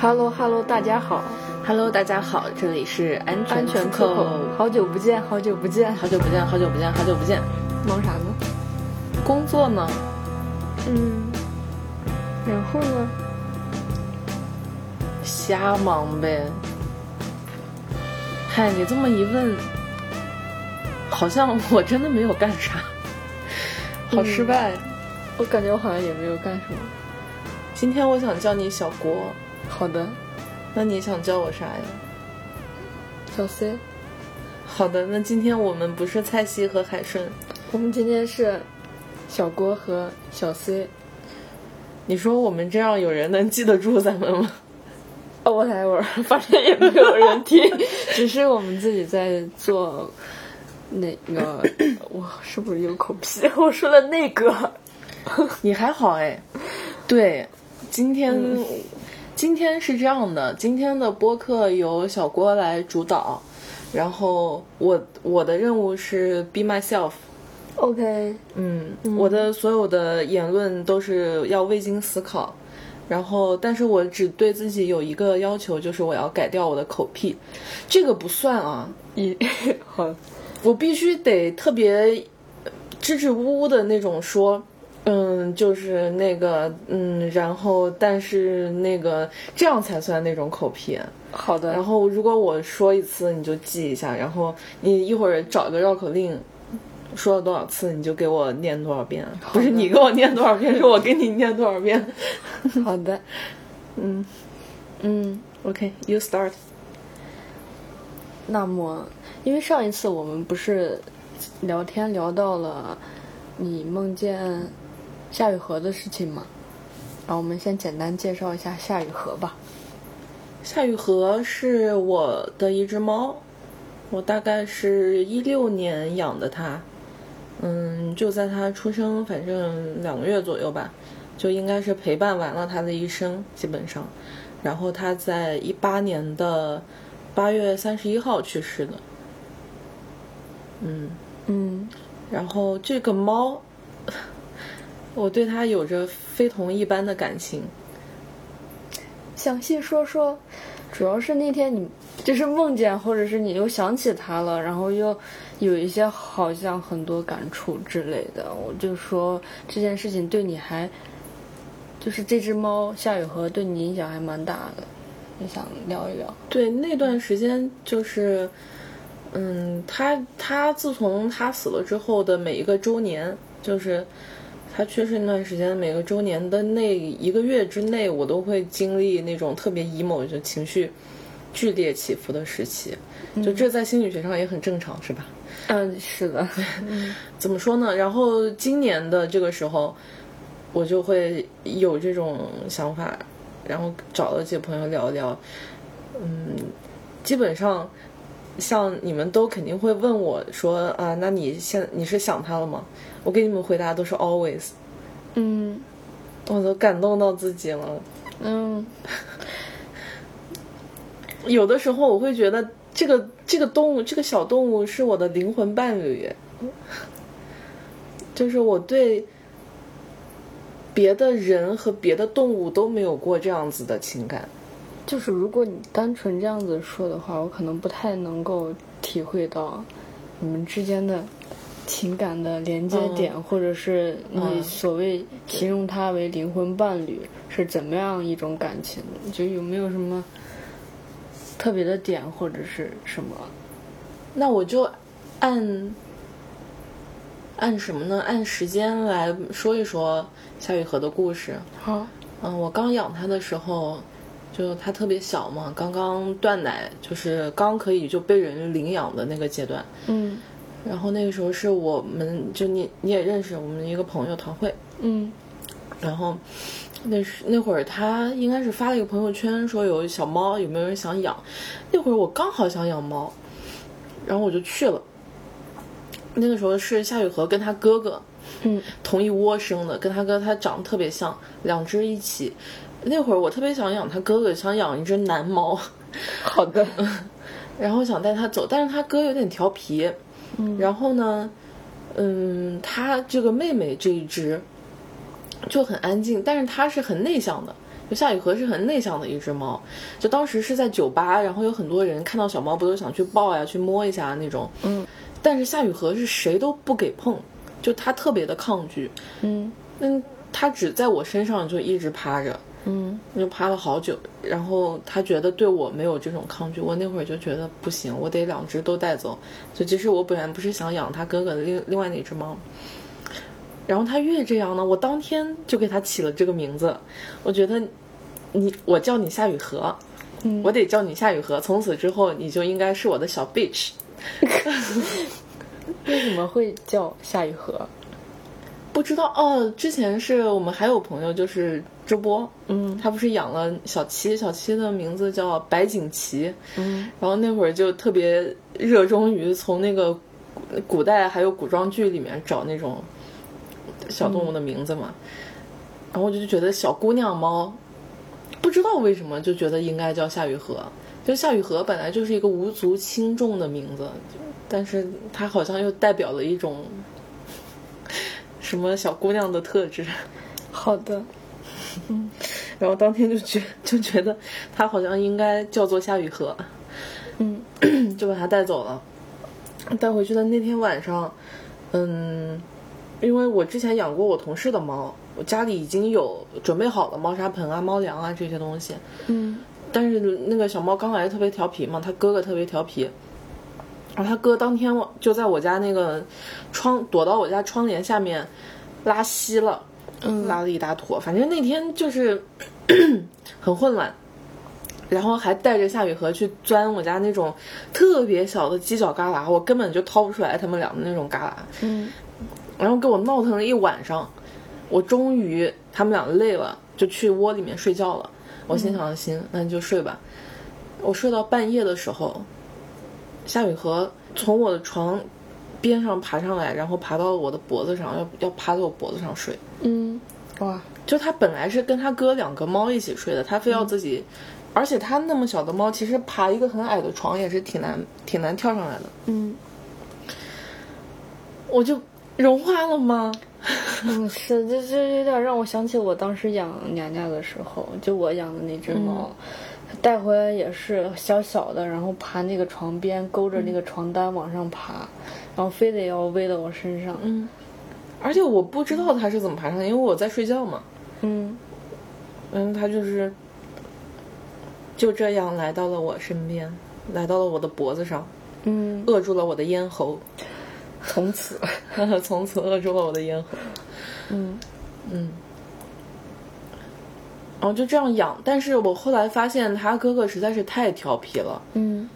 Hello Hello，大家好 Hello，大家好，这里是安全安全出口，好久不见，好久不见，好久不见，好久不见，好久不见。忙啥呢？工作呢？嗯，然后呢？瞎忙呗。嗨，你这么一问，好像我真的没有干啥，好失败。我感觉我好像也没有干什么。今天我想叫你小郭，好的，那你想叫我啥呀？小 C，好的，那今天我们不是蔡西和海顺，我们今天是小郭和小 C。你说我们这样有人能记得住咱们吗？哦，我来会儿，反正也没有人听，只是我们自己在做那个，我是不是有口癖？我说的那个，你还好哎，对，今天、今天是这样的，今天的播客由小郭来主导，然后我我的任务是 be myself，OK，嗯，我的所有的言论都是要未经思考，然后但是我只对自己有一个要求，就是我要改掉我的口癖，这个不算啊，一 好，我必须得特别支支吾吾的那种说，嗯，就是那个，嗯，然后但是那个这样才算那种口癖。好的，然后如果我说一次，你就记一下，然后你一会儿找一个绕口令，说了多少次你就给我念多少遍，不是你给我念多少遍，是我给你念多少遍。好的，嗯嗯。，OK，you、start。那么，因为上一次我们不是聊天聊到了你梦见夏雨荷的事情嘛，然后我们先简单介绍一下夏雨荷吧。夏雨荷是我的一只猫，我大概是一六年养的它，嗯，就在它出生，反正两个月左右吧，就应该是陪伴完了它的一生，基本上。然后它在一八年的八月三十一号去世的，嗯，嗯，然后这个猫，我对他有着非同一般的感情。详细说说，主要是那天你就是梦见，或者是你又想起他了，然后又有一些好像很多感触之类的。我就说这件事情对你还，就是这只猫夏雨荷对你影响还蛮大的，也想聊一聊。对，那段时间就是，嗯，他他自从他死了之后的每一个周年，就是他去世那段时间每个周年的那一个月之内，我都会经历那种特别 emo 就情绪剧烈起伏的时期。就这在心理学上也很正常，是吧？嗯，是的，怎么说呢？然后今年的这个时候，我就会有这种想法，然后找了几个朋友聊一聊。嗯，基本上像你们都肯定会问我说啊，那你现你是想他了吗？我给你们回答都是 always，嗯。我都感动到自己了。嗯，有的时候我会觉得这个这个动物，这个小动物是我的灵魂伴侣，就是我对别的人和别的动物都没有过这样子的情感。就是如果你单纯这样子说的话，我可能不太能够体会到你们之间的情感的连接点，或者是你嗯所谓形容他为灵魂伴侣是怎么样一种感情的？就有没有什么特别的点，或者是什么？那我就按按什么呢？按时间来说一说夏雨荷的故事。好，嗯，我刚养它的时候，就它特别小嘛，刚刚断奶，就是刚可以就被人领养的那个阶段。嗯然后那个时候是我们就你你也认识我们一个朋友唐慧，嗯。然后那是那会儿他应该是发了一个朋友圈说有小猫有没有人想养，那会儿我刚好想养猫，然后我就去了。那个时候是夏雨荷跟他哥哥嗯。同一窝生的，跟他哥他长得特别像，两只一起。那会儿我特别想养他哥哥，想养一只男猫，好的，然后想带他走，但是他哥有点调皮，嗯。然后呢，嗯，他这个妹妹这一只就很安静，但是它是很内向的，就夏雨荷是很内向的一只猫，就当时是在酒吧，然后有很多人看到小猫不都想去抱呀、去摸一下那种。嗯。但是夏雨荷是谁都不给碰，就它特别的抗拒。嗯。嗯，它只在我身上就一直趴着，嗯就趴了好久。然后他觉得对我没有这种抗拒，我那会儿就觉得不行，我得两只都带走。就其实我本来不是想养他哥哥的另另外那只猫。然后他越这样呢，我当天就给他起了这个名字。我觉得你我叫你夏雨荷，嗯我得叫你夏雨荷。从此之后，你就应该是我的小 bitch。为什么会叫夏雨荷？不知道哦，之前是我们还有朋友就是周波，嗯。他不是养了小七，小七的名字叫白景琦，嗯。然后那会儿就特别热衷于从那个古古代还有古装剧里面找那种小动物的名字嘛，然后我就觉得小姑娘猫，不知道为什么就觉得应该叫夏雨荷，就夏雨荷本来就是一个无足轻重的名字，但是它好像又代表了一种什么小姑娘的特质。好的，嗯。然后当天就觉就觉得它好像应该叫做夏雨荷，嗯。就把它带走了。带回去的那天晚上，嗯，因为我之前养过我同事的猫，我家里已经有准备好了猫砂盆啊、猫粮啊这些东西，嗯。但是那个小猫刚来特别调皮嘛，它哥哥特别调皮，然后他哥当天我就在我家那个窗躲到我家窗帘下面拉稀了，嗯拉了一大坨，反正那天就是 很混乱。然后还带着夏雨荷去钻我家那种特别小的犄角旮旯，我根本就掏不出来他们俩的那种旮旯，嗯然后给我闹腾了一晚上。我终于他们俩累了，就去窝里面睡觉了。我心想行，那你就睡吧。我睡到半夜的时候，夏雨荷从我的床边上爬上来，然后爬到我的脖子上，要要趴在我脖子上睡。嗯，哇，就他本来是跟他哥两个猫一起睡的，他非要自己，而且他那么小的猫，其实爬一个很矮的床也是挺难挺难跳上来的。嗯我就融化了吗？嗯，是，这这有点让我想起我当时养娘娘的时候，就我养的那只猫，带回来也是小小的，然后爬那个床边，勾着那个床单往上爬，然后非得要偎到我身上。嗯，而且我不知道它是怎么爬上的，因为我在睡觉嘛。嗯。嗯，它就是就这样来到了我身边，来到了我的脖子上，嗯，扼住了我的咽喉，从此，从此扼住了我的咽喉。嗯。嗯，然后就这样养，但是我后来发现他哥哥实在是太调皮了，嗯。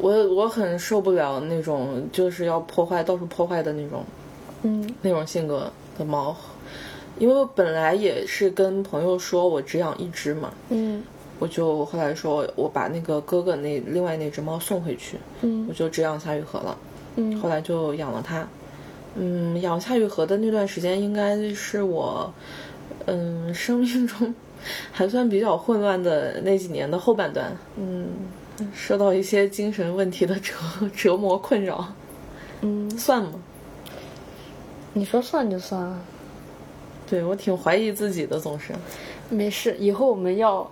我我很受不了那种就是要破坏到处破坏的那种嗯。那种性格的猫，因为我本来也是跟朋友说我只养一只嘛，嗯。我就后来说我把那个哥哥那另外那只猫送回去，嗯。我就只养夏雨荷了，嗯。后来就养了它。嗯，养夏雨荷的那段时间应该是我，嗯，生命中还算比较混乱的那几年的后半段。嗯，受到一些精神问题的折折磨困扰，嗯，算吗？你说算就算啊，对我挺怀疑自己的，总是。没事，以后我们要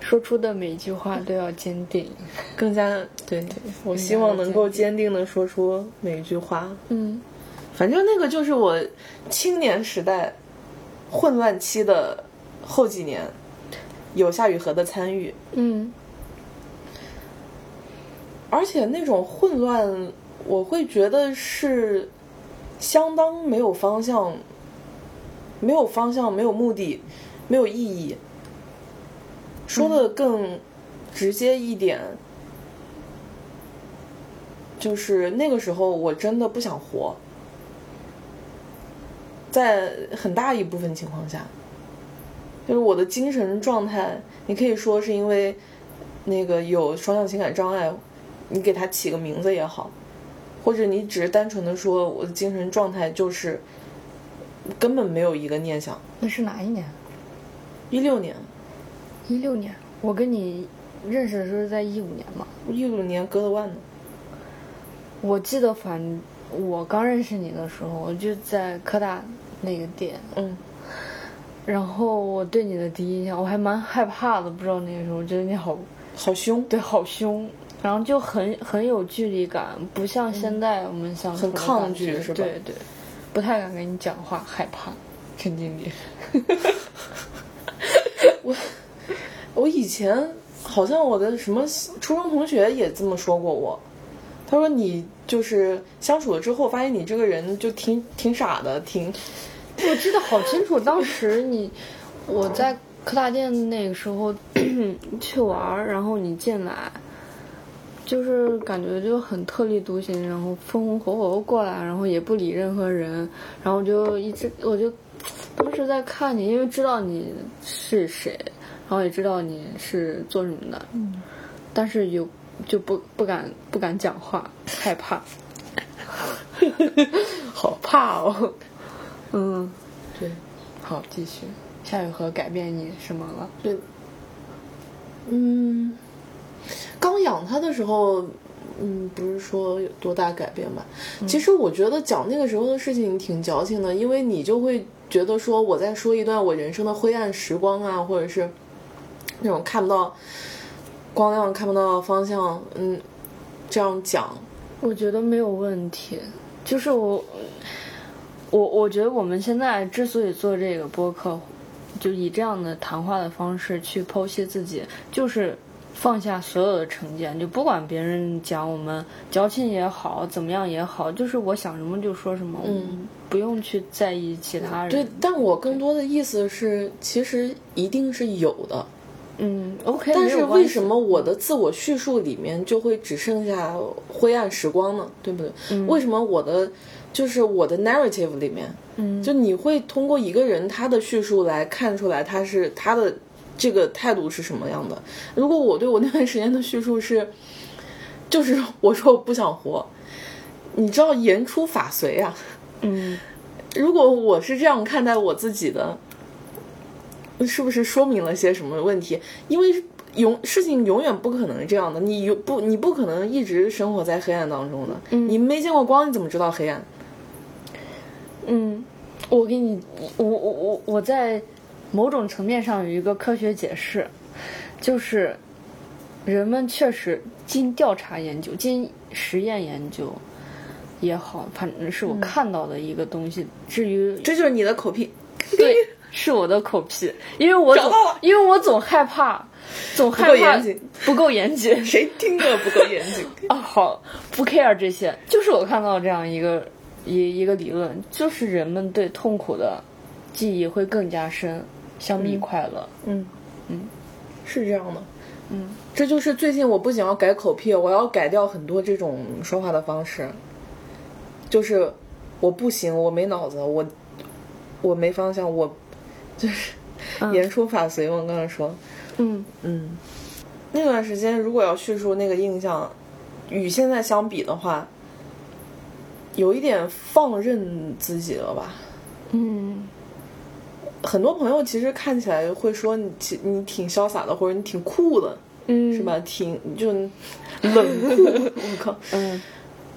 说出的每一句话都要坚定。更加 对，我希望能够坚定的说出每一句话。嗯反正那个就是我青年时代混乱期的后几年，有夏雨荷的参与，嗯而且那种混乱，我会觉得是相当没有方向、没有方向、没有目的、没有意义。说的更直接一点，就是那个时候我真的不想活，在很大一部分情况下，就是我的精神状态，你可以说是因为那个有双向情感障碍，你给他起个名字也好，或者你只是单纯的说我的精神状态就是根本没有一个念想。那是哪一年？一六年，一六年。我跟你认识的时候是在一五年嘛。一五年割的腕呢。我记得反我刚认识你的时候，我就在科大那个店，嗯然后我对你的第一印象，我还蛮害怕的，不知道那个时候，我觉得你好，好凶，对，好凶，然后就很很有距离感，不像现在我们相处的很抗拒是吧对对，不太敢跟你讲话，害怕，陈经理。我我以前好像我的什么初中同学也这么说过我，他说你就是相处了之后，发现你这个人就挺挺傻的，挺我记得好清楚，当时你我在科大店那个时候 去玩，然后你进来，就是感觉就很特立独行，然后风风火火过来，然后也不理任何人，然后就一直我就 当时在看你，因为知道你是谁，然后也知道你是做什么的，嗯，但是有就不不敢不敢讲话，害怕，好怕哦。嗯，对好，继续。夏雨荷改变你什么了？对，嗯，刚养它的时候，嗯，不是说有多大改变吧？其实我觉得讲那个时候的事情挺矫情的，因为你就会觉得说我在说一段我人生的灰暗时光啊，或者是那种看不到光亮、看不到方向，嗯，这样讲，我觉得没有问题，就是我，我我觉得我们现在之所以做这个播客，就以这样的谈话的方式去剖析自己，就是放下所有的成见，就不管别人讲我们矫情也好，怎么样也好，就是我想什么就说什么，嗯，不用去在意其他人。对，但我更多的意思是，其实一定是有的。嗯，OK，但是为什么我的自我叙述里面就会只剩下灰暗时光呢？对不对？为什么我的就是我的 narrative 里面，嗯就你会通过一个人他的叙述来看出来他是他的这个态度是什么样的？如果我对我那段时间的叙述是，就是我说我不想活，你知道言出法随啊。嗯 如果我是这样看待我自己的，是不是说明了些什么问题？因为永事情永远不可能是这样的，你永不你不可能一直生活在黑暗当中的。嗯你没见过光，你怎么知道黑暗？嗯，我给你，我我我我在某种层面上有一个科学解释，就是人们确实经调查研究、经实验研究也好，反正是我看到的一个东西。至于这就是你的口癖。对，是我的口癖，因为我总找到了因为我总害怕，总害够怕严谨不够严谨。谁听着不够严谨？啊，好，不 care 这些，就是我看到这样一个一一个理论，就是人们对痛苦的记忆会更加深，相比快乐。嗯嗯，是这样的。嗯，这就是最近我不仅要改口癖，我要改掉很多这种说话的方式。就是我不行，我没脑子，我我没方向，我就是言出法随。我刚才说，嗯嗯，那段时间如果要叙述那个印象，与现在相比的话，有一点放任自己了吧。嗯很多朋友其实看起来会说你其你挺潇洒的，或者你挺酷的，嗯，是吧？挺就冷酷，我靠。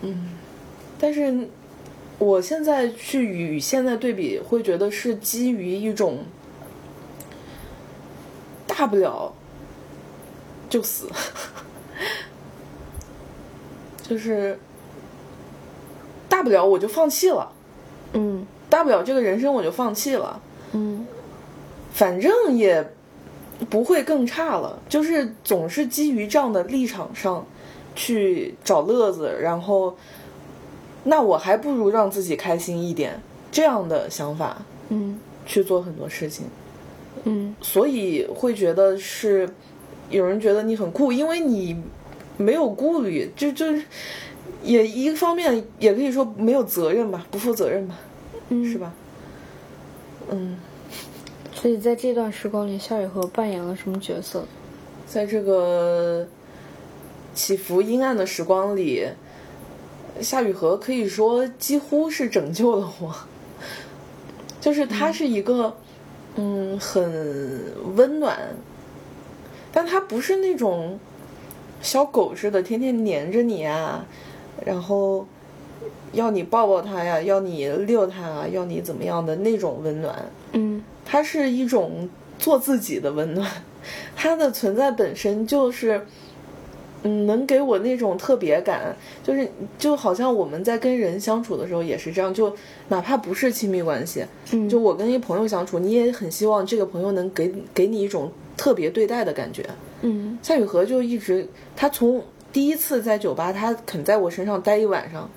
嗯但是我现在去与现在对比，会觉得是基于一种大不了就死，就是大不了我就放弃了，嗯。大不了这个人生我就放弃了，嗯。反正也不会更差了，就是总是基于这样的立场上去找乐子，然后那我还不如让自己开心一点，这样的想法嗯。去做很多事情，嗯。所以会觉得是有人觉得你很酷，因为你没有顾虑，就就是也一个方面也可以说没有责任吧，不负责任吧，嗯，是？吧？嗯。所以在这段时光里，夏雨荷扮演了什么角色？在这个起伏阴暗的时光里，夏雨荷可以说几乎是拯救了我。就是他是一个，嗯，很温暖，但他不是那种小狗似的，天天黏着你啊，然后要你抱抱他呀，要你遛他啊，要你怎么样的那种温暖。嗯他它是一种做自己的温暖，它的存在本身就是。嗯，能给我那种特别感，就是就好像我们在跟人相处的时候也是这样，就哪怕不是亲密关系，嗯就我跟一朋友相处，你也很希望这个朋友能给给你一种特别对待的感觉。嗯夏雨荷就一直，他从第一次在酒吧，他肯在我身上待一晚上，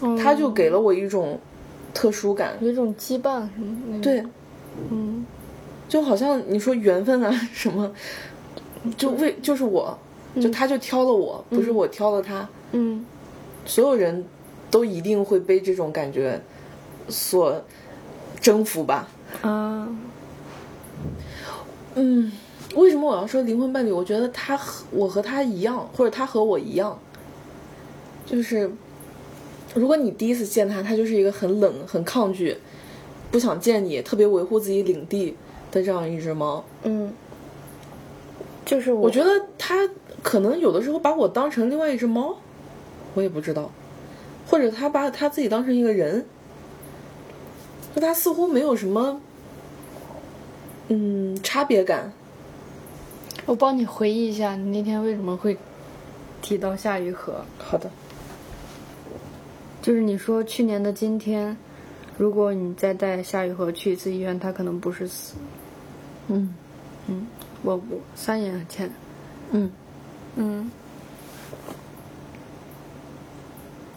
嗯。他就给了我一种特殊感。有一种羁绊什么那种。对，嗯。就好像你说缘分啊什么，就为就是我，就他就挑了我，不是我挑了他。嗯。所有人都一定会被这种感觉所征服吧。啊。嗯，为什么我要说灵魂伴侣？我觉得他和我和他一样，或者他和我一样，就是如果你第一次见他，他就是一个很冷、很抗拒、不想见你、特别维护自己领地的这样一只猫。嗯，就是我我觉得他可能有的时候把我当成另外一只猫，我也不知道，或者他把他自己当成一个人，就他似乎没有什么，嗯，差别感。我帮你回忆一下，你那天为什么会提到夏雨荷？好的，就是你说去年的今天，如果你再带夏雨荷去一次医院，她可能不是死。嗯嗯我我三年前，嗯嗯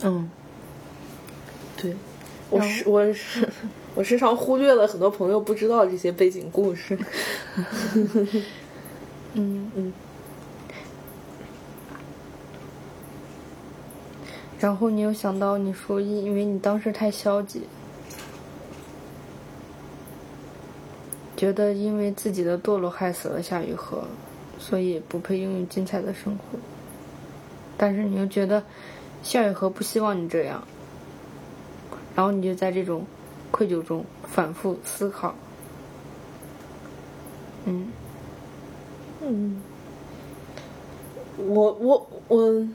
嗯，对，我是我是我时常忽略了很多朋友不知道这些背景故事。嗯嗯。然后你有想到你说因因为你当时太消极，觉得因为自己的堕落害死了夏雨荷，所以不配拥有精彩的生活。但是你又觉得夏雨荷不希望你这样，然后你就在这种愧疚中反复思考。嗯嗯，我我我，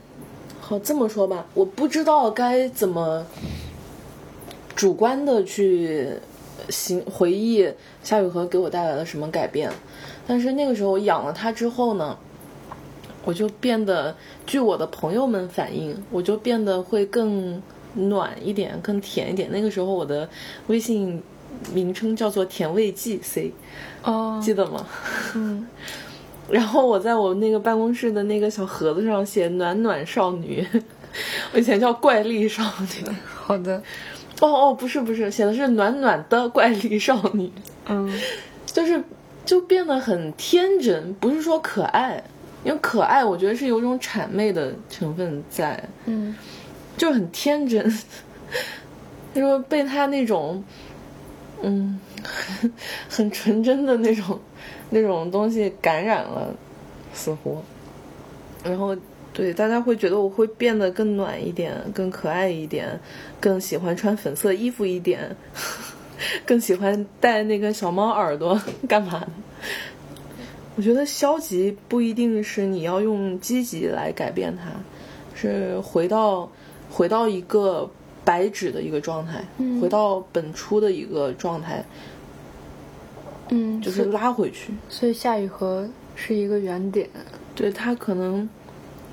好这么说吧，我不知道该怎么主观的去行回忆夏雨荷给我带来了什么改变，但是那个时候养了它之后呢，我就变得，据我的朋友们反映，我就变得会更暖一点，更甜一点。那个时候我的微信名称叫做甜味剂 C，哦，记得吗？嗯 然后我在我那个办公室的那个小盒子上写“暖暖少女”，我以前叫怪力少女。好的，哦哦，不是不是，写的是“暖暖的怪力少女嗯”，就是就变得很天真，不是说可爱，因为可爱我觉得是有种谄媚的成分在，嗯 就是很天真，就是被他那种，嗯，很 很纯真的那种那种东西感染了，似乎，然后对大家会觉得我会变得更暖一点，更可爱一点，更喜欢穿粉色衣服一点，更喜欢戴那个小猫耳朵干嘛？的？我觉得消极不一定是你要用积极来改变它，是回到回到一个白纸的一个状态，嗯。回到本初的一个状态，嗯，就是拉回去。所以夏雨荷是一个原点。对他可能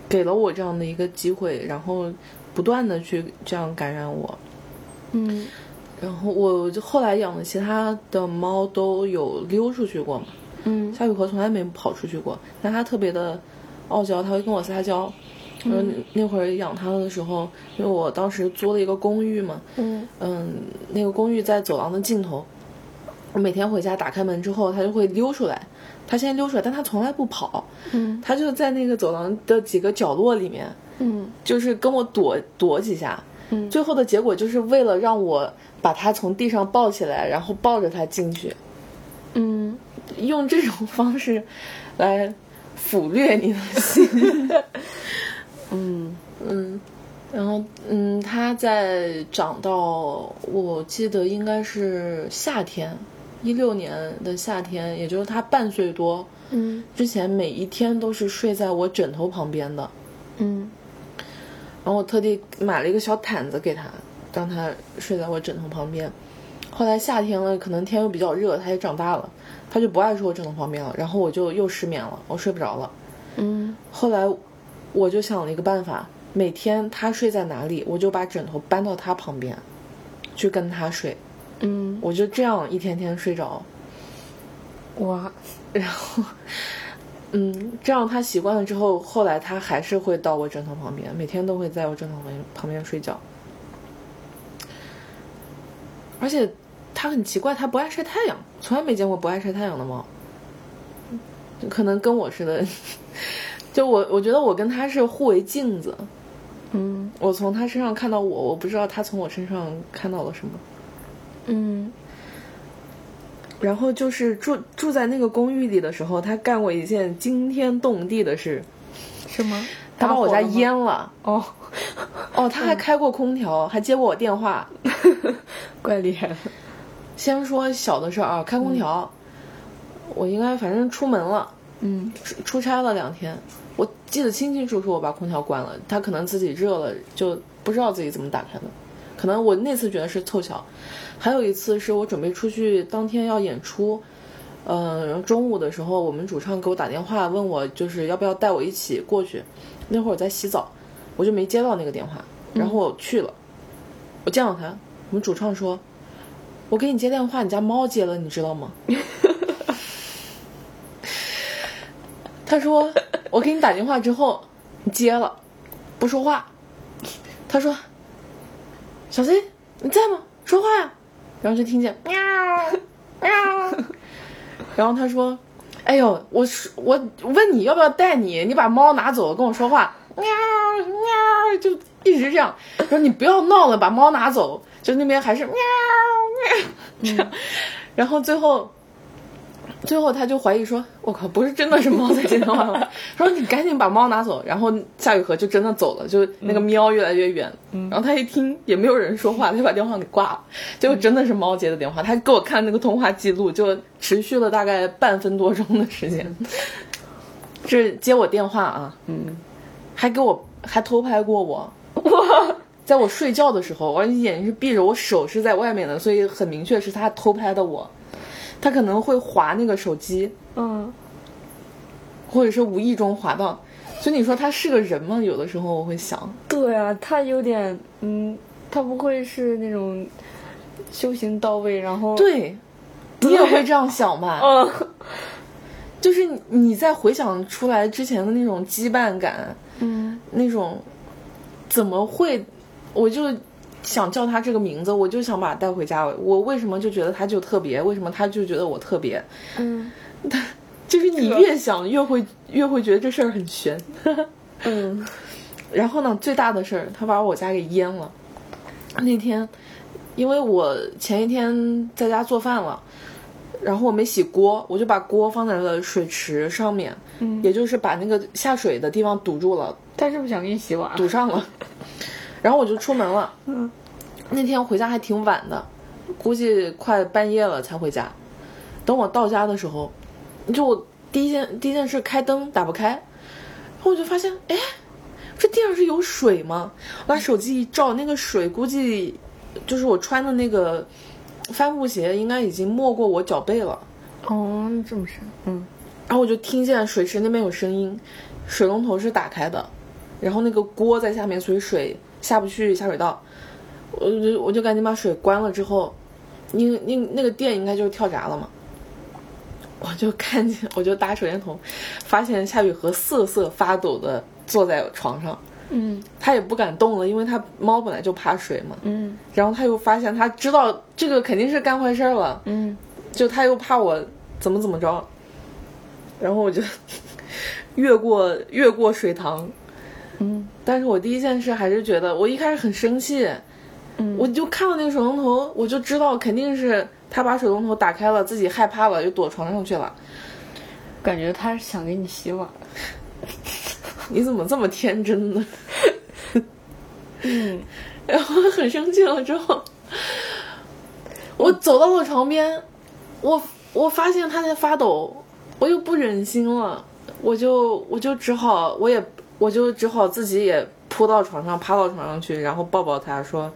给了我这样的一个机会，然后不断的去这样感染我。嗯然后我就后来养的其他的猫都有溜出去过嘛，嗯夏雨荷从来没跑出去过，但它特别的傲娇，它会跟我撒娇。然后那会儿养它的时候，因为我当时租了一个公寓嘛，嗯嗯，那个公寓在走廊的尽头。我每天回家打开门之后，它就会溜出来。它先溜出来，但它从来不跑，嗯它就在那个走廊的几个角落里面，嗯就是跟我躲躲几下。嗯最后的结果就是为了让我把它从地上抱起来，然后抱着它进去，嗯用这种方式来抚虐你的心。嗯嗯，然后嗯，它在长到我记得应该是夏天，一六年的夏天，也就是他半岁多嗯之前，每一天都是睡在我枕头旁边的。嗯然后我特地买了一个小毯子给他，让他睡在我枕头旁边。后来夏天了，可能天又比较热，他也长大了，他就不爱睡我枕头旁边了，然后我就又失眠了，我睡不着了。嗯后来我就想了一个办法，每天他睡在哪里，我就把枕头搬到他旁边，去跟他睡，嗯，我就这样一天天睡着。哇，然后，嗯，这样他习惯了之后，后来他还是会到我枕头旁边，每天都会在我枕头旁边旁边睡觉。而且他很奇怪，他不爱晒太阳，从来没见过不爱晒太阳的猫。可能跟我似的，就我我觉得我跟他是互为镜子，嗯我从他身上看到我，我不知道他从我身上看到了什么。嗯。然后就是住住在那个公寓里的时候，他干过一件惊天动地的事，什么？他把我家淹了。哦，哦，他还开过空调，还接过我电话。怪厉害。的。先说小的事儿啊，开空调，我应该反正出门了，嗯。出出差了两天，我记得清清楚楚，我把空调关了，他可能自己热了，就不知道自己怎么打开的，可能我那次觉得是凑巧，还有一次是我准备出去当天要演出。呃，然后中午的时候，我们主唱给我打电话问我，就是要不要带我一起过去。那会儿我在洗澡，我就没接到那个电话。然后我去了，我见到他，我们主唱说：“我给你接电话，你家猫接了，你知道吗？” 他说：“我给你打电话之后，你接了，不说话。”他说：“小 C，你在吗？说话呀！”然后就听见喵喵，然后他说：“哎呦，我说我问你要不要带你，你把猫拿走跟我说话，喵喵，就一直这样。说你不要闹了，把猫拿走。就那边还是喵喵这样，然后最后。”最后他就怀疑说：“我靠，不是真的是猫在接电话吗？” 说：“你赶紧把猫拿走。”然后夏雨荷就真的走了，就那个喵越来越远。然后他一听也没有人说话，他就把电话给挂了。结果真的是猫接的电话，他给我看那个通话记录，就持续了大概半分多钟的时间。这接我电话啊，嗯，还给我还偷拍过我。哇！在我睡觉的时候，我眼睛是闭着，我手是在外面的，所以很明确是他偷拍的我。他可能会划那个手机，嗯，或者是无意中划到，所以你说他是个人吗？有的时候我会想，对啊，他有点，嗯，他不会是那种修行到位，然后，对，你也会这样想吧？嗯。就是你你在回想出来之前的那种羁绊感，嗯。那种怎么会，我就想叫他这个名字，我就想把他带回家。我为什么就觉得他就特别？为什么他就觉得我特别？嗯 就是你越想越会越会觉得这事儿很悬。嗯然后呢，最大的事儿，他把我家给淹了。那天，因为我前一天在家做饭了，然后我没洗锅，我就把锅放在了水池上面，嗯，也就是把那个下水的地方堵住了，他是不是想给你洗碗？堵上了。然后我就出门了。嗯，那天回家还挺晚的，估计快半夜了才回家。等我到家的时候，就我第一件第一件事开灯打不开，然后我就发现，哎，这地上是有水吗？我把手机一照，那个水估计就是我穿的那个帆布鞋，应该已经没过我脚背了。哦，这么深，嗯然后我就听见水池那边有声音，水龙头是打开的，然后那个锅在下面，所以水下不去下水道。我就我就赶紧把水关了之后，那那那个电应该就是跳闸了嘛。我就看见，我就打手电筒，发现夏雨荷瑟瑟发抖的坐在床上，嗯他也不敢动了，因为他猫本来就怕水嘛。嗯然后他又发现他知道这个肯定是干坏事了，嗯就他又怕我怎么怎么着，然后我就越过越过水塘，嗯但是我第一件事还是觉得，我一开始很生气，嗯，我就看到那个水龙头，我就知道肯定是他把水龙头打开了，自己害怕了，就躲床上去了。感觉他是想给你洗碗。你怎么这么天真呢？嗯 然后很生气了之后，我走到了床边，我我发现他在发抖，我又不忍心了，我就我就只好我也我就只好自己也扑到床上，趴到床上去，然后抱抱他说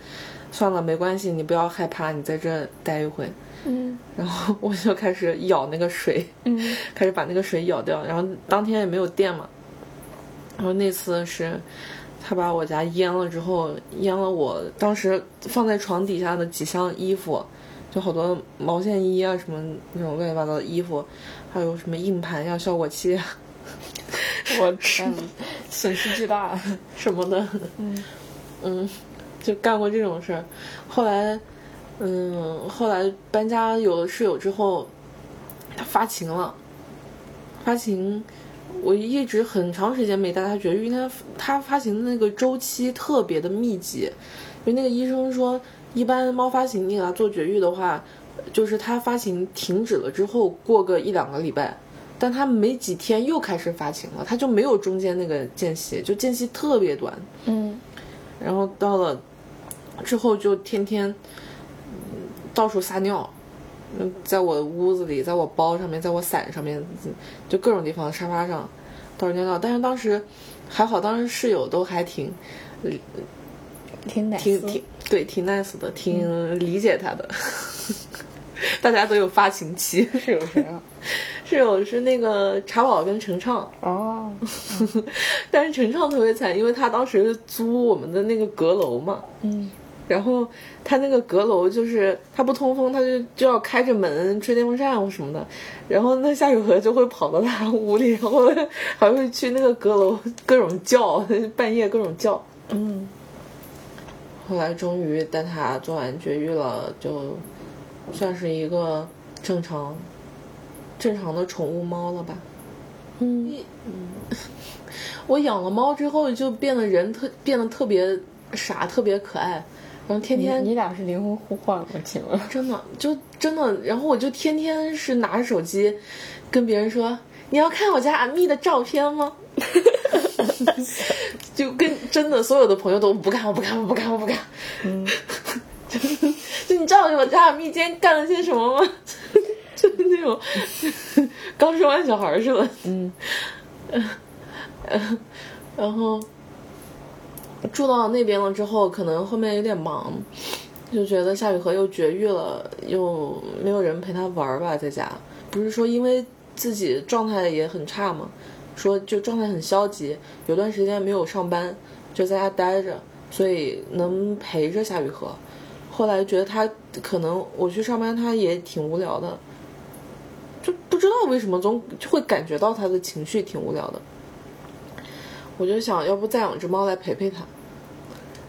算了，没关系，你不要害怕，你在这待一会。嗯然后 我就开始舀那个水，嗯 开始把那个水舀掉。然后当天也没有电嘛，然后那次是他把我家淹了之后，淹了我当时放在床底下的几箱衣服，就好多毛线衣啊什么那种乱七八糟的衣服，还有什么硬盘呀、效果器啊 我天，损失巨大。什么的，嗯嗯，就干过这种事儿。后来，嗯，后来搬家有了室友之后，他发情了，发情。我一直很长时间没带他绝育，因为他他发情的那个周期特别的密集，因为那个医生说，一般猫发情你给它做绝育的话，就是它发情停止了之后，过个一两个礼拜，但他没几天又开始发情了，他就没有中间那个间隙，就间隙特别短。嗯然后到了之后就天天嗯到处撒尿，嗯，在我屋子里，在我包上面，在我伞上面，嗯就各种地方沙发上到处尿尿。但是当时还好，当时室友都还挺挺挺挺对挺 nice 的，挺理解他的。大家都有发情期，是有谁啊？室友是那个茶宝跟陈畅，哦，但是陈畅特别惨，因为他当时租我们的那个阁楼嘛，嗯。然后他那个阁楼就是他不通风，他就就要开着门吹电风扇或什么的，然后那夏雨荷就会跑到他屋里，然后还会去那个阁楼各种叫，半夜各种叫。嗯。后来终于带他做完绝育了，就算是一个正常正常的宠物猫了吧。嗯 我养了猫之后，就变得人特变得特别傻，特别可爱，然后天天你俩是灵魂互换我？请问？真的就真的，然后我就天天是拿着手机跟别人说：“你要看我家阿蜜的照片吗？” 就跟真的所有的朋友都不看，我不看，我不看，我不看。嗯就就你知道我家阿蜜今天干了些什么吗？就 是那种刚生完小孩似的。嗯 然后住到那边了之后，可能后面有点忙，就觉得夏雨荷又绝育了，又没有人陪她玩吧，在家。不是说因为自己状态也很差嘛，说就状态很消极，有段时间没有上班，就在家待着，所以能陪着夏雨荷。后来觉得她可能我去上班，她也挺无聊的，就不知道为什么总会感觉到它的情绪挺无聊的。我就想要不再养只猫来陪陪它，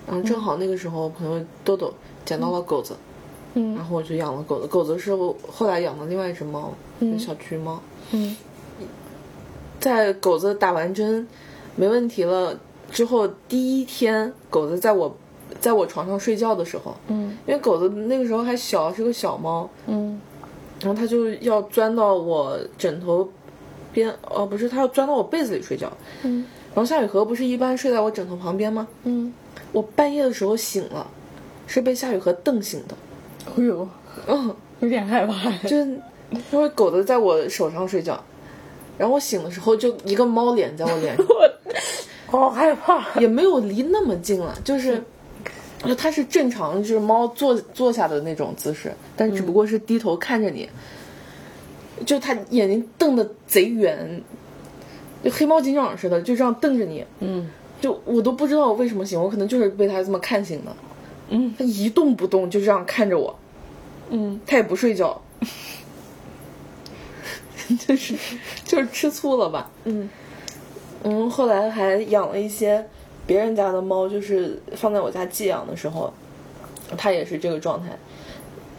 然后正好那个时候朋友豆豆捡到了狗子，嗯。然后我就养了狗子。狗子是我后来养的另外一只猫，嗯。小橘猫。嗯。在狗子打完针没问题了之后，第一天狗子在我在我床上睡觉的时候，嗯。因为狗子那个时候还小，是个小猫，嗯然后它就要钻到我枕头边，哦不是，它要钻到我被子里睡觉。嗯然后夏雨荷不是一般睡在我枕头旁边吗？嗯，我半夜的时候醒了，是被夏雨荷瞪醒的。哎呦，嗯，有点害怕。就是因为狗子在我手上睡觉，然后我醒的时候就一个猫脸在我脸上，好害怕。也没有离那么近了，就是。就它是正常，就是猫坐坐下的那种姿势，但只不过是低头看着你，就它眼睛瞪得贼圆，就黑猫警长似的，就这样瞪着你。嗯就我都不知道我为什么醒，我可能就是被它这么看醒的。嗯它一动不动，就这样看着我，嗯它也不睡觉，就是就是吃醋了吧？嗯嗯，后来还养了一些别人家的猫，就是放在我家寄养的时候，它也是这个状态。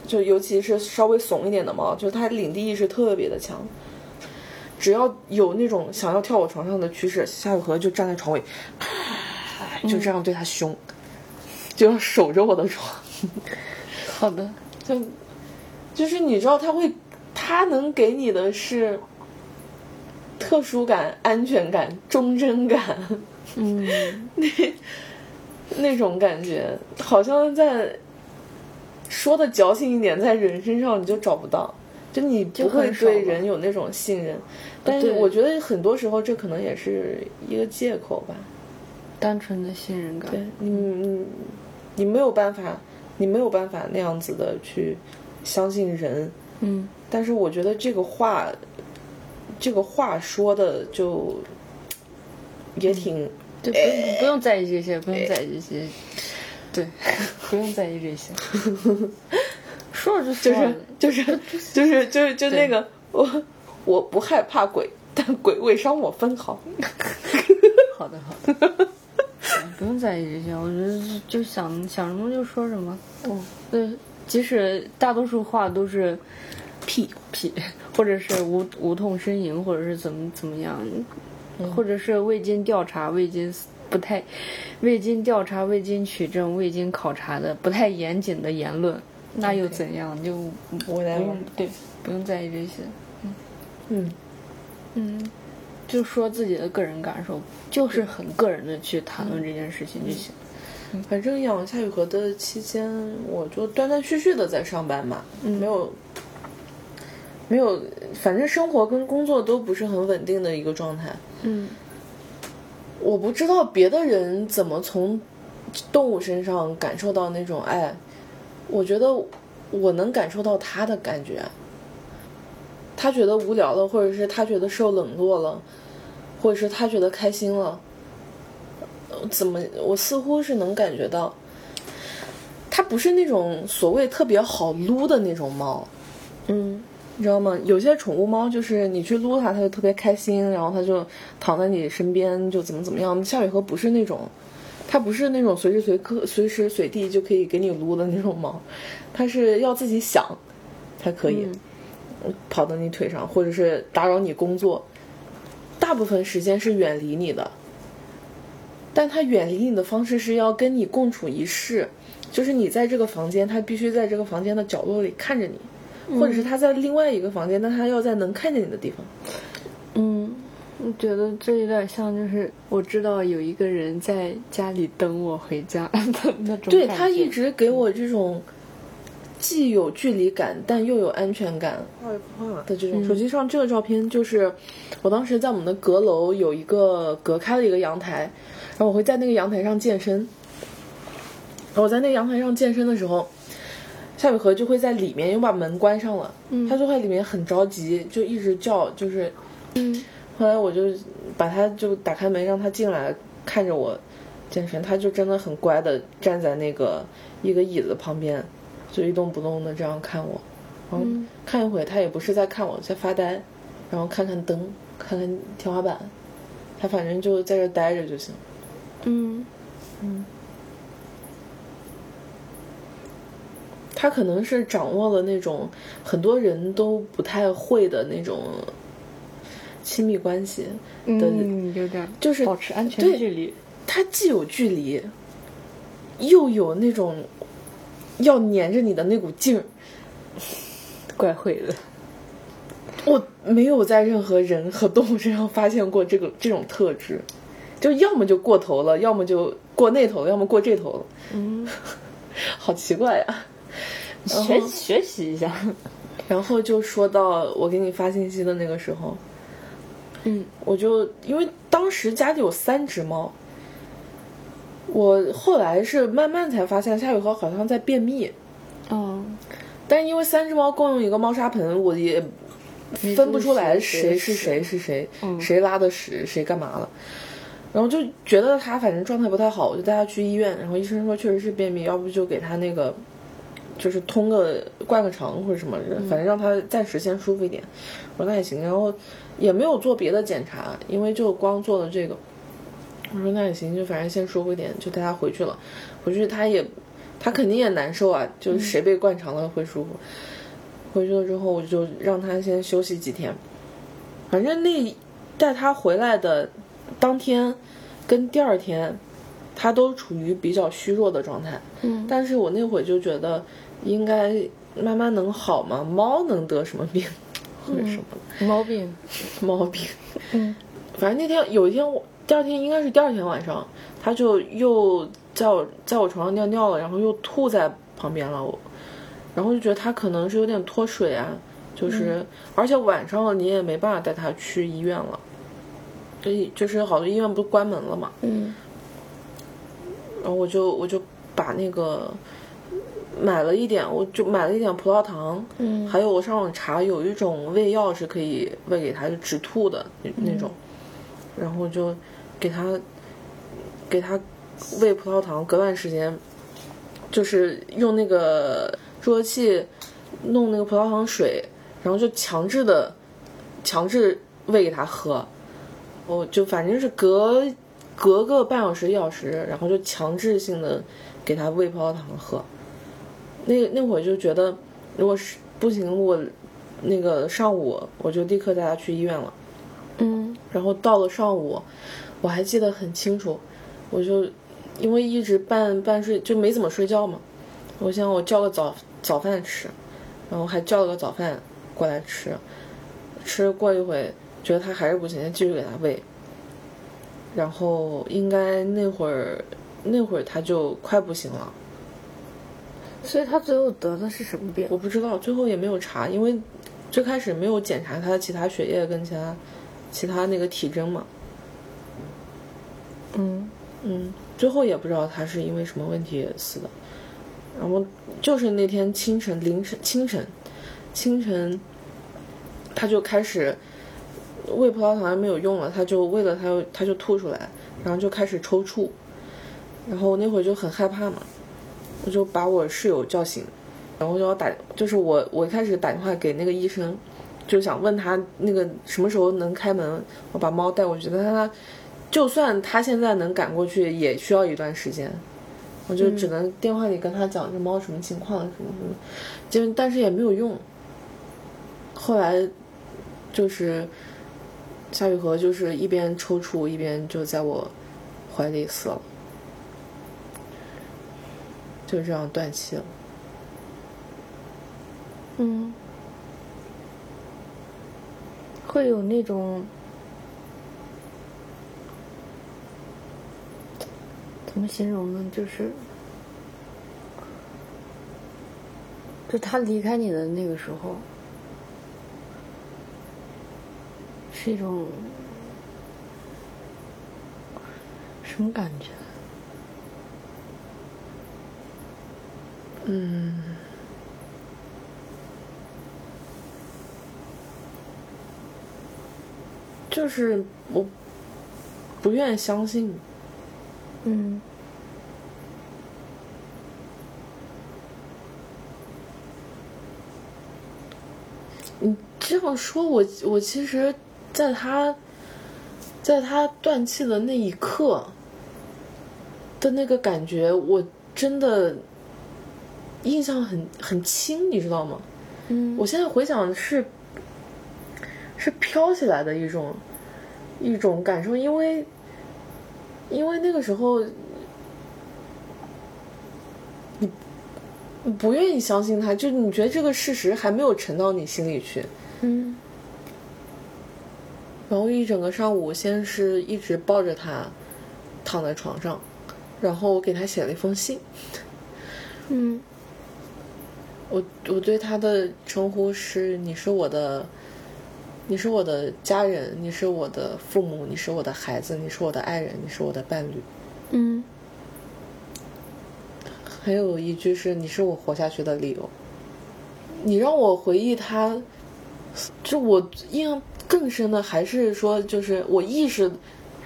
就尤其是稍微怂一点的猫，就是它领地意识特别的强。只要有那种想要跳我床上的趋势，夏雨荷就站在床尾，就这样对它凶，就要守着我的床。好的。就就是你知道他会，他能给你的是特殊感、安全感、忠贞感，嗯 那那种感觉，好像在说的矫情一点，在人身上你就找不到，就你不会对人有那种信任。但是我觉得很多时候这可能也是一个借口吧。单纯的信任感。对你，你你没有办法你没有办法那样子的去相信人。嗯但是我觉得这个话，这个话说的就也挺，对，不用不用在意这些，不用在意这些，对，不用在意这些，说了就就是就是就是就是就那个我我不害怕鬼，但鬼未伤我分毫。好的好的，不用在意这些，我觉得就就想想什么就说什么，嗯，对，即使大多数话都是屁。屁，或者是无无痛呻吟，或者是怎么怎么样，嗯或者是未经调查、未经不太、未经调查、未经取证、未经考察的不太严谨的言论，那又怎样？就不 whatever 用对，不用在意这些。嗯。嗯，就说自己的个人感受，就是很个人的去谈论这件事情就行。反正养夏雨荷的期间，我就断断续续的在上班嘛，没有没有，反正生活跟工作都不是很稳定的一个状态。嗯我不知道别的人怎么从动物身上感受到那种爱，我觉得我能感受到他的感觉。他觉得无聊了，或者是他觉得受冷落了，或者是他觉得开心了，呃怎么我似乎是能感觉到，他不是那种所谓特别好撸的那种猫，嗯你知道吗？有些宠物猫就是你去撸它，它就特别开心，然后它就躺在你身边，就怎么怎么样。夏雨荷不是那种，它不是那种随时随刻、随时随地就可以给你撸的那种猫，它是要自己想才可以、跑到你腿上，或者是打扰你工作。大部分时间是远离你的，但它远离你的方式是要跟你共处一室，就是你在这个房间，它必须在这个房间的角落里看着你。或者是他在另外一个房间，但他要在能看见你的地方。嗯，我觉得这有点像，就是我知道有一个人在家里等我回家的那种对他一直给我这种既有距离感，但又有安全感的这种。手机上这个照片就是我当时在我们的阁楼有一个隔开的一个阳台，然后我会在那个阳台上健身。我在那个阳台上健身的时候，夏雨荷就会在里面，又把门关上了，他就在里面很着急，就一直叫，就是，嗯。后来我就把他就打开门让他进来看着我健身，他就真的很乖的站在那个一个椅子旁边，就一动不动的这样看我，然后看一会他也不是在看我，在发呆，然后看看灯，看看天花板，他反正就在这待着就行。嗯。嗯他可能是掌握了那种很多人都不太会的那种亲密关系，嗯，有点就是保持安全距离。他既有距离，又有那种要黏着你的那股劲儿。怪会的。我没有在任何人和动物身上发现过这个 这种特质，就要么就过头了，要么就过那头了，要么过这头了。嗯，好奇怪呀、学学习一下。然后就说到我给你发信息的那个时候，嗯。我就因为当时家里有三只猫，我后来是慢慢才发现夏雨荷好像在便秘，哦，但是因为三只猫共用一个猫砂盆，我也分不出来谁是谁谁是谁，嗯。谁拉的屎，谁干嘛了。然后就觉得他反正状态不太好，我就带他去医院。然后医生说确实是便秘，要不就给他那个，就是通个灌个肠或者什么，反正让他暂时先舒服一点。我说那也行，然后也没有做别的检查，因为就光做了这个。我说那也行，就反正先舒服一点，就带他回去了。回去他也，他肯定也难受啊，就是谁被灌肠了会舒服。回去了之后，我就让他先休息几天。反正那带他回来的当天跟第二天，他都处于比较虚弱的状态。嗯但是我那会就觉得应该慢慢能好吗，猫能得什么病？或者什么的。毛病。毛病？嗯。反正那天有一天我第二天应该是第二天晚上，它就又在我在我床上尿尿了，然后又吐在旁边了，我，然后就觉得它可能是有点脱水啊，就是、而且晚上了你也没办法带它去医院了，所以就是好多医院不是关门了嘛，嗯。然后我就我就把那个买了一点，我就买了一点葡萄糖，嗯。还有我上网查有一种喂药是可以喂给他，就止吐的那那种，然后就给他给他喂葡萄糖，隔段时间就是用那个注射器弄那个葡萄糖水，然后就强制的强制喂给他喝，我就反正是隔隔个半小时一小时，然后就强制性的给他喂葡萄糖喝。那那会儿就觉得，如果是不行，我那个上午我就立刻带他去医院了。嗯然后到了上午，我还记得很清楚，我就因为一直半半睡就没怎么睡觉嘛，我想我叫个早早饭吃，然后还叫了个早饭过来吃，吃过一会觉得他还是不行，继续给他喂。然后应该那会儿那会儿他就快不行了，所以他最后得的是什么病？我不知道，最后也没有查，因为最开始没有检查他的其他血液跟其他其他那个体征嘛。嗯嗯，最后也不知道他是因为什么问题死的。然后就是那天清晨凌晨清晨清晨，他就开始喂葡萄糖还没有用了，他就喂了他又他就吐出来，然后就开始抽搐。然后那会儿就很害怕嘛，我就把我室友叫醒，然后就要打，就是我我一开始打电话给那个医生，就想问他那个什么时候能开门，我把猫带过去，但他就算他现在能赶过去，也需要一段时间。我就只能电话里跟他讲这猫什么情况，什么什么，就但是也没有用。后来就是夏雨荷就是一边抽搐一边就在我怀里死了，就这样断气了。嗯，会有那种怎么形容呢？就是，就他离开你的那个时候，是一种什么感觉？嗯，就是我不愿相信，嗯。你这样说，我我其实，在他，在他断气的那一刻的那个感觉，我真的印象很很轻，你知道吗？嗯，我现在回想是是飘起来的一种一种感受，因为因为那个时候你你不愿意相信他，就你觉得这个事实还没有沉到你心里去，嗯然后一整个上午，先是一直抱着他躺在床上，然后我给他写了一封信。嗯我我对他的称呼是你是我的，你是我的家人，你是我的父母，你是我的孩子，你是我的爱人，你是我的伴侣。嗯还有一句是你是我活下去的理由。你让我回忆他，就我印象更深的还是说，就是我意识，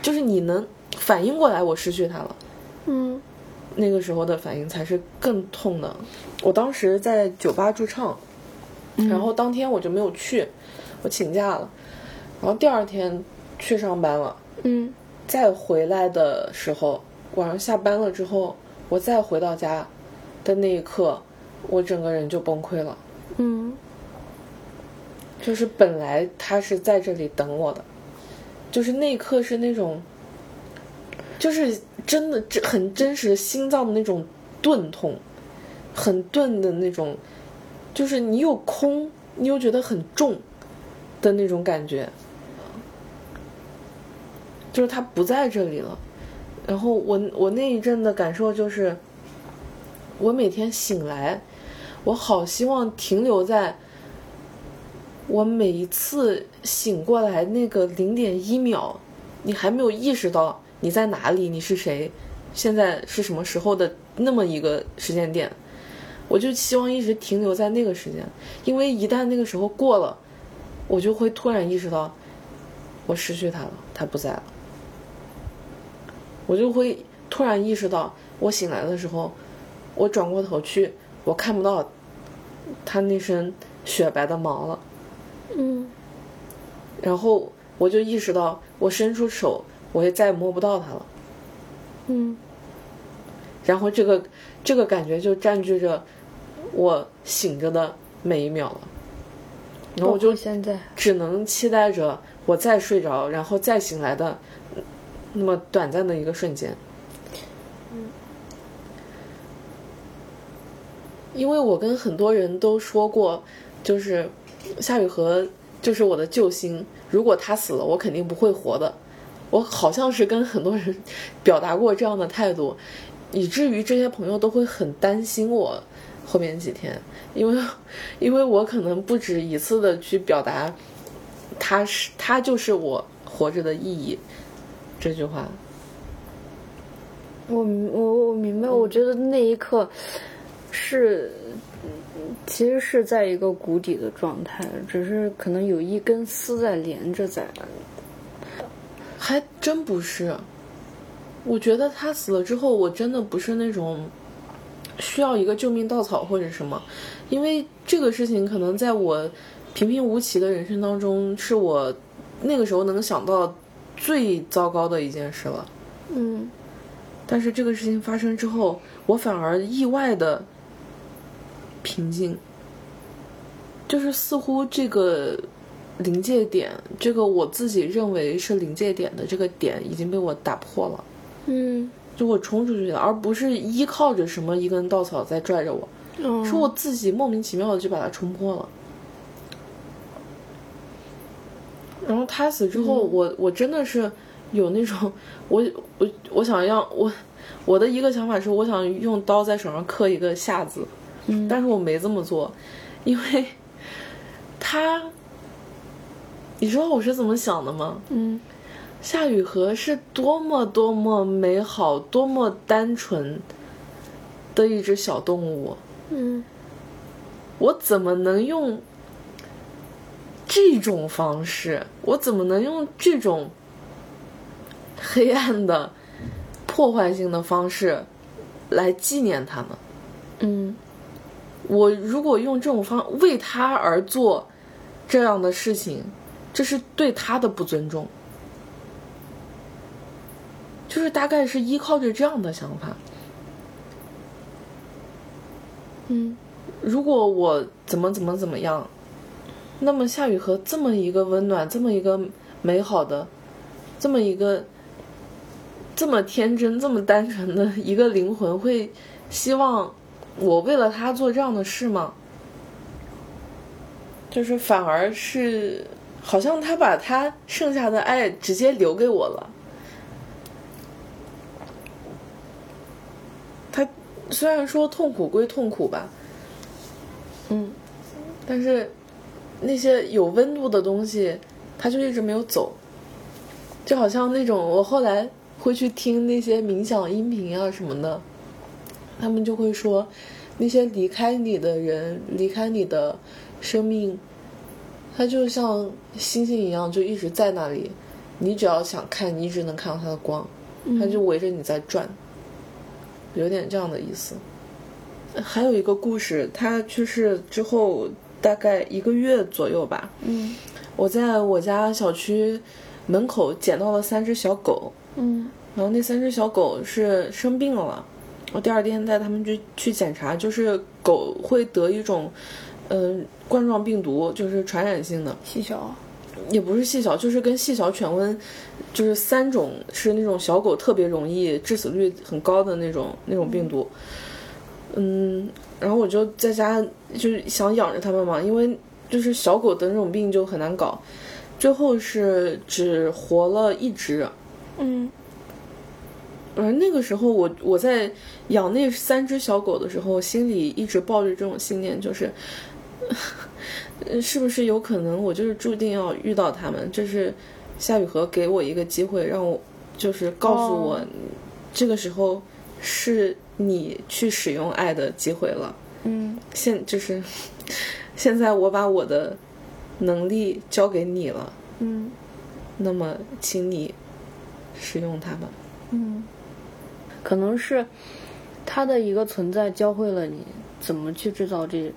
就是你能反应过来我失去他了。嗯那个时候的反应才是更痛的。我当时在酒吧驻唱，然后当天我就没有去，我请假了，然后第二天去上班了。嗯再回来的时候，晚上下班了之后，我再回到家的那一刻，我整个人就崩溃了。嗯就是本来他是在这里等我的，就是那一刻是那种，就是真的这很真实心脏的那种钝痛，很钝的那种，就是你又空，你又觉得很重的那种感觉，就是他不在这里了。然后我我那一阵的感受就是，我每天醒来，我好希望停留在。我每一次醒过来那个零点一秒，你还没有意识到你在哪里，你是谁，现在是什么时候的那么一个时间点，我就希望一直停留在那个时间，因为一旦那个时候过了，我就会突然意识到，我失去他了，他不在了。我就会突然意识到，我醒来的时候，我转过头去，我看不到他那身雪白的毛了。嗯然后我就意识到，我伸出手，我也再也摸不到他了。嗯然后这个这个感觉就占据着我醒着的每一秒了。然后我就现在，只能期待着我再睡着，然后再醒来的那么短暂的一个瞬间。因为我跟很多人都说过，就是夏雨荷就是我的救星，如果他死了，我肯定不会活的。我好像是跟很多人表达过这样的态度，以至于这些朋友都会很担心我后面几天，因为 因为我可能不止一次的去表达，他是他就是我活着的意义这句话。我我我明白，我觉得那一刻是，其实是在一个谷底的状态，只是可能有一根丝在连着在。还真不是，我觉得他死了之后，我真的不是那种需要一个救命稻草或者什么，因为这个事情可能在我平平无奇的人生当中，是我那个时候能想到最糟糕的一件事了。嗯。但是这个事情发生之后，我反而意外的平静，就是似乎这个临界点，这个我自己认为是临界点的这个点已经被我打破了，嗯，就我冲出去了，而不是依靠着什么一根稻草在拽着我，哦。是我自己莫名其妙的就把它冲破了。然后他死之后，我我真的是有那种，我我我想要我我的一个想法是，我想用刀在手上刻一个下字，嗯。但是我没这么做，因为他，你知道我是怎么想的吗？嗯夏雨荷是多么多么美好、多么单纯的一只小动物，嗯我怎么能用这种方式？我怎么能用这种黑暗的、破坏性的方式来纪念他呢？嗯我如果用这种方为他而做这样的事情，这是对他的不尊重。就是大概是依靠着这样的想法。嗯如果我怎么怎么怎么样，那么夏雨荷这么一个温暖、这么一个美好的、这么一个这么天真、这么单纯的一个灵魂，会希望我为了他做这样的事吗？就是反而是好像他把他剩下的爱直接留给我了。他虽然说痛苦归痛苦吧，嗯但是那些有温度的东西，他就一直没有走，就好像那种我后来会去听那些冥想音频啊什么的，他们就会说，那些离开你的人，离开你的生命，它就像星星一样，就一直在那里，你只要想看，你一直能看到它的光，它就围着你在转，有点这样的意思。还有一个故事，他去世之后大概一个月左右吧，嗯。我在我家小区门口捡到了三只小狗，嗯。然后那三只小狗是生病了，我第二天带它们去去检查，就是狗会得一种，嗯、冠状病毒，就是传染性的，细小，也不是细小，就是跟细小犬瘟，就是三种是那种小狗特别容易致死率很高的那种那种病毒。嗯，然后我就在家就是想养着它们嘛，因为就是小狗得那种病就很难搞，最后是只活了一只。嗯。而那个时候我我在养那三只小狗的时候，心里一直抱着这种信念，就是，呃是不是有可能我就是注定要遇到他们？这是夏雨荷给我一个机会，让我就是告诉我，哦这个时候是你去使用爱的机会了。嗯现就是现在我把我的能力交给你了，嗯那么请你使用它吧。嗯，可能是他的一个存在教会了你怎么去制造这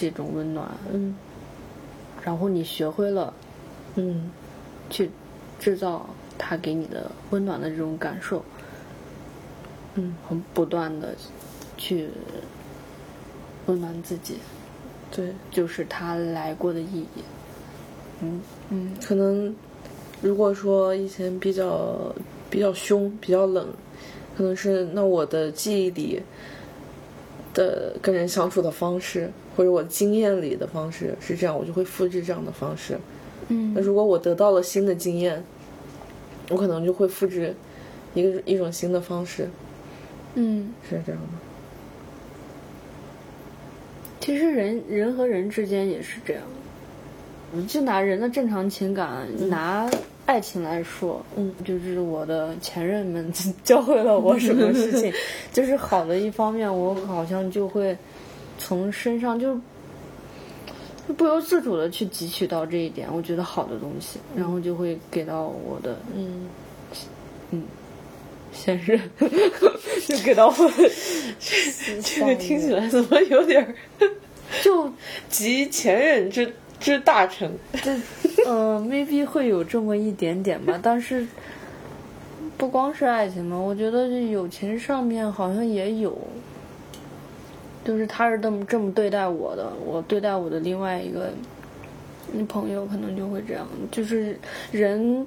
这种温暖，嗯。然后你学会了嗯。去制造他给你的温暖的这种感受，嗯，很不断的去温暖自己，对，就是他来过的意义。嗯。嗯可能如果说以前比较比较凶、比较冷，可能是那我的记忆里的跟人相处的方式，或者我经验里的方式是这样，我就会复制这样的方式。嗯那嗯如果我得到了新的经验，我可能就会复制一个一种新的方式，嗯，是这样的。其实人人和人之间也是这样。就拿人的正常情感，拿爱情来说，嗯，就是我的前任们 教会了我什么事情，就是好的一方面，我好像就会从身上就就不由自主的去汲取到这一点，我觉得好的东西，然后就会给到我的嗯，现任，就给到我这个听起来怎么有点儿就集前任之之大成？这，呃，maybe 会有这么一点点吧，但是不光是爱情嘛，我觉得这友情上面好像也有，就是他是这么这么对待我的，我对待我的另外一个朋友可能就会这样，就是人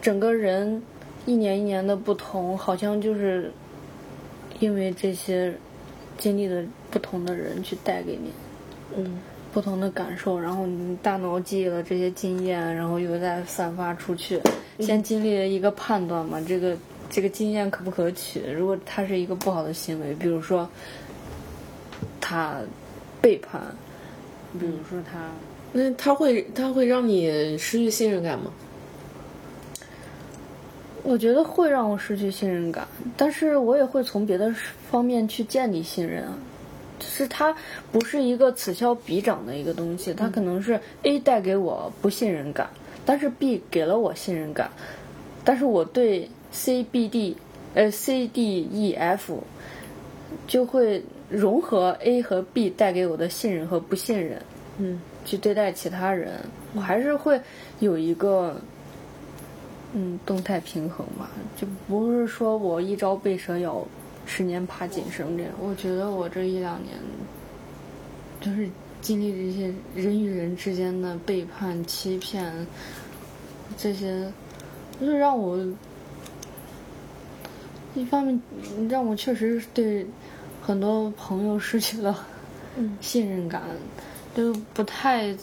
整个人一年一年的不同，好像就是因为这些经历的不同的人去带给你。嗯不同的感受，然后你大脑记忆了这些经验，然后又再散发出去，先经历了一个判断嘛，这个这个经验可不可取？如果它是一个不好的行为，比如说他背叛，比如说他，那他会他会让你失去信任感吗？我觉得会让我失去信任感，但是我也会从别的方面去建立信任啊。就是它不是一个此消彼长的一个东西，它可能是 A 带给我不信任感，但是 B 给了我信任感，但是我对 C、B、D，呃 C、D、E、F 就会融合 A 和 B 带给我的信任和不信任，嗯去对待其他人，我还是会有一个。嗯，动态平衡嘛，就不是说我一朝被蛇咬，十年怕井绳这样。我觉得我这一两年，就是经历这些人与人之间的背叛、欺骗，这些，就是让我一方面让我确实对很多朋友失去了嗯信任感，就不太。